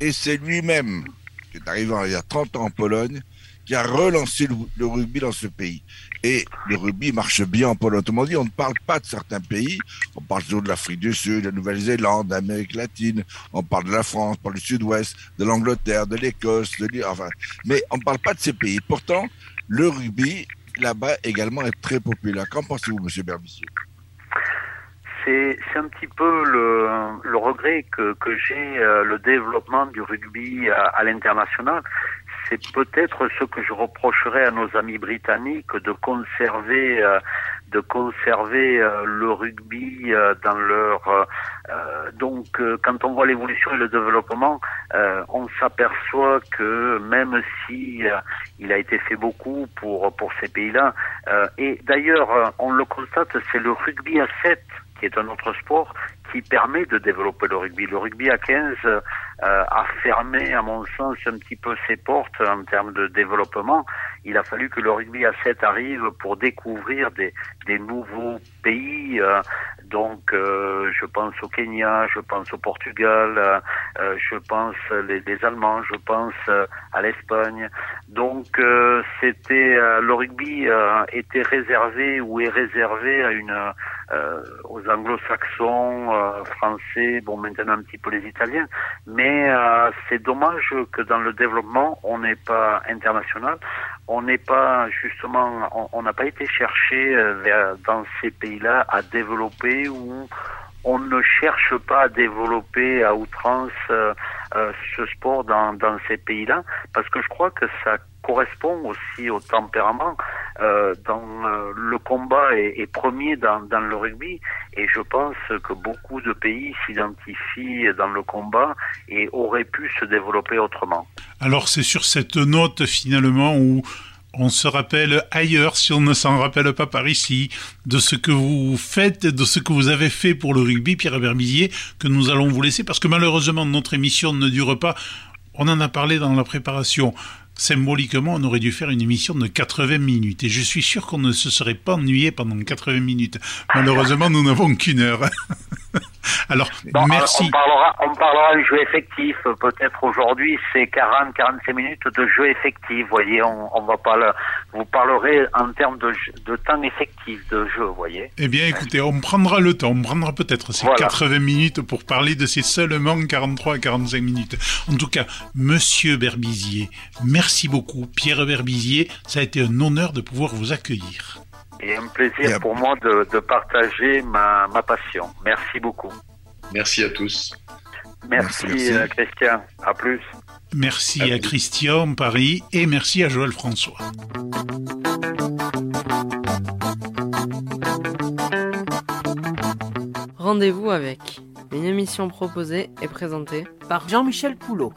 Et c'est lui-même, qui est arrivé il y a 30 ans en Pologne, qui a relancé le, rugby dans ce pays. Et le rugby marche bien en Pologne. Autrement dit, on ne parle pas de certains pays. On parle toujours de l'Afrique du Sud, de la Nouvelle-Zélande, d'Amérique latine. On parle de la France, on parle du Sud-Ouest, de l'Angleterre, de l'Écosse, de enfin. Mais on ne parle pas de ces pays. Pourtant, le rugby, là-bas, également est très populaire. Qu'en pensez-vous, Monsieur Berbissier? C'est un petit peu le, regret que, j'ai, euh, le développement du rugby à l'international c'est peut-être ce que je reprocherais à nos amis britanniques de conserver euh, de conserver euh, le rugby euh, dans leur donc quand on voit l'évolution et le développement on s'aperçoit que même si il a été fait beaucoup pour pour ces pays-là et d'ailleurs on le constate c'est le rugby à 7 qui est un autre sport qui permet de développer le rugby. Le rugby à 15 euh, a fermé, à mon sens, un petit peu ses portes en termes de développement. Il a fallu que le rugby à 7 arrive pour découvrir des, nouveaux pays. Euh, donc, euh, je pense au Kenya, je pense au Portugal, je pense les, Allemands, je pense à l'Espagne. Donc, c'était le rugby était réservé ou est réservé aux anglo-saxons, français, bon maintenant un petit peu les Italiens, mais c'est dommage que dans le développement on n'est pas international, on n'est pas justement, on n'a pas été chercher dans ces pays-là à développer ou on ne cherche pas à développer à outrance euh, euh, ce sport dans, dans ces pays-là, parce que je crois que ça correspond aussi au tempérament. Euh, dans euh, le combat est, premier dans, le rugby, et je pense que beaucoup de pays s'identifient dans le combat et auraient pu se développer autrement. Alors c'est sur cette note finalement où on se rappelle ailleurs, si on ne s'en rappelle pas par ici, de ce que vous faites, de ce que vous avez fait pour le rugby, Pierre Berbizier, que nous allons vous laisser, parce que malheureusement notre émission ne dure pas. On en a parlé dans la préparation symboliquement, on aurait dû faire une émission de 80 minutes. Et je suis sûr qu'on ne se serait pas ennuyé pendant 80 minutes. Malheureusement, nous n'avons qu'une heure. [laughs] [laughs] Alors, bon, merci. On parlera, on parlera de jeu effectif. Peut-être aujourd'hui, c'est 40, 45 minutes de jeu effectif. Vous voyez, on, on va pas le, vous parlerez en termes de, de, temps effectif de jeu, voyez. Eh bien, écoutez, on prendra le temps. On prendra peut-être ces voilà. 80 minutes pour parler de ces seulement 43 à 45 minutes. En tout cas, monsieur Berbizier, merci beaucoup. Pierre Berbizier, ça a été un honneur de pouvoir vous accueillir. Et un plaisir pour moi de, de partager ma, ma, passion. Merci beaucoup. Merci à tous. Merci, merci, merci. Christian. À plus. Merci à, à Christian Paris et merci à Joël François. Rendez-vous avec une émission proposée et présentée par Jean-Michel Poulot.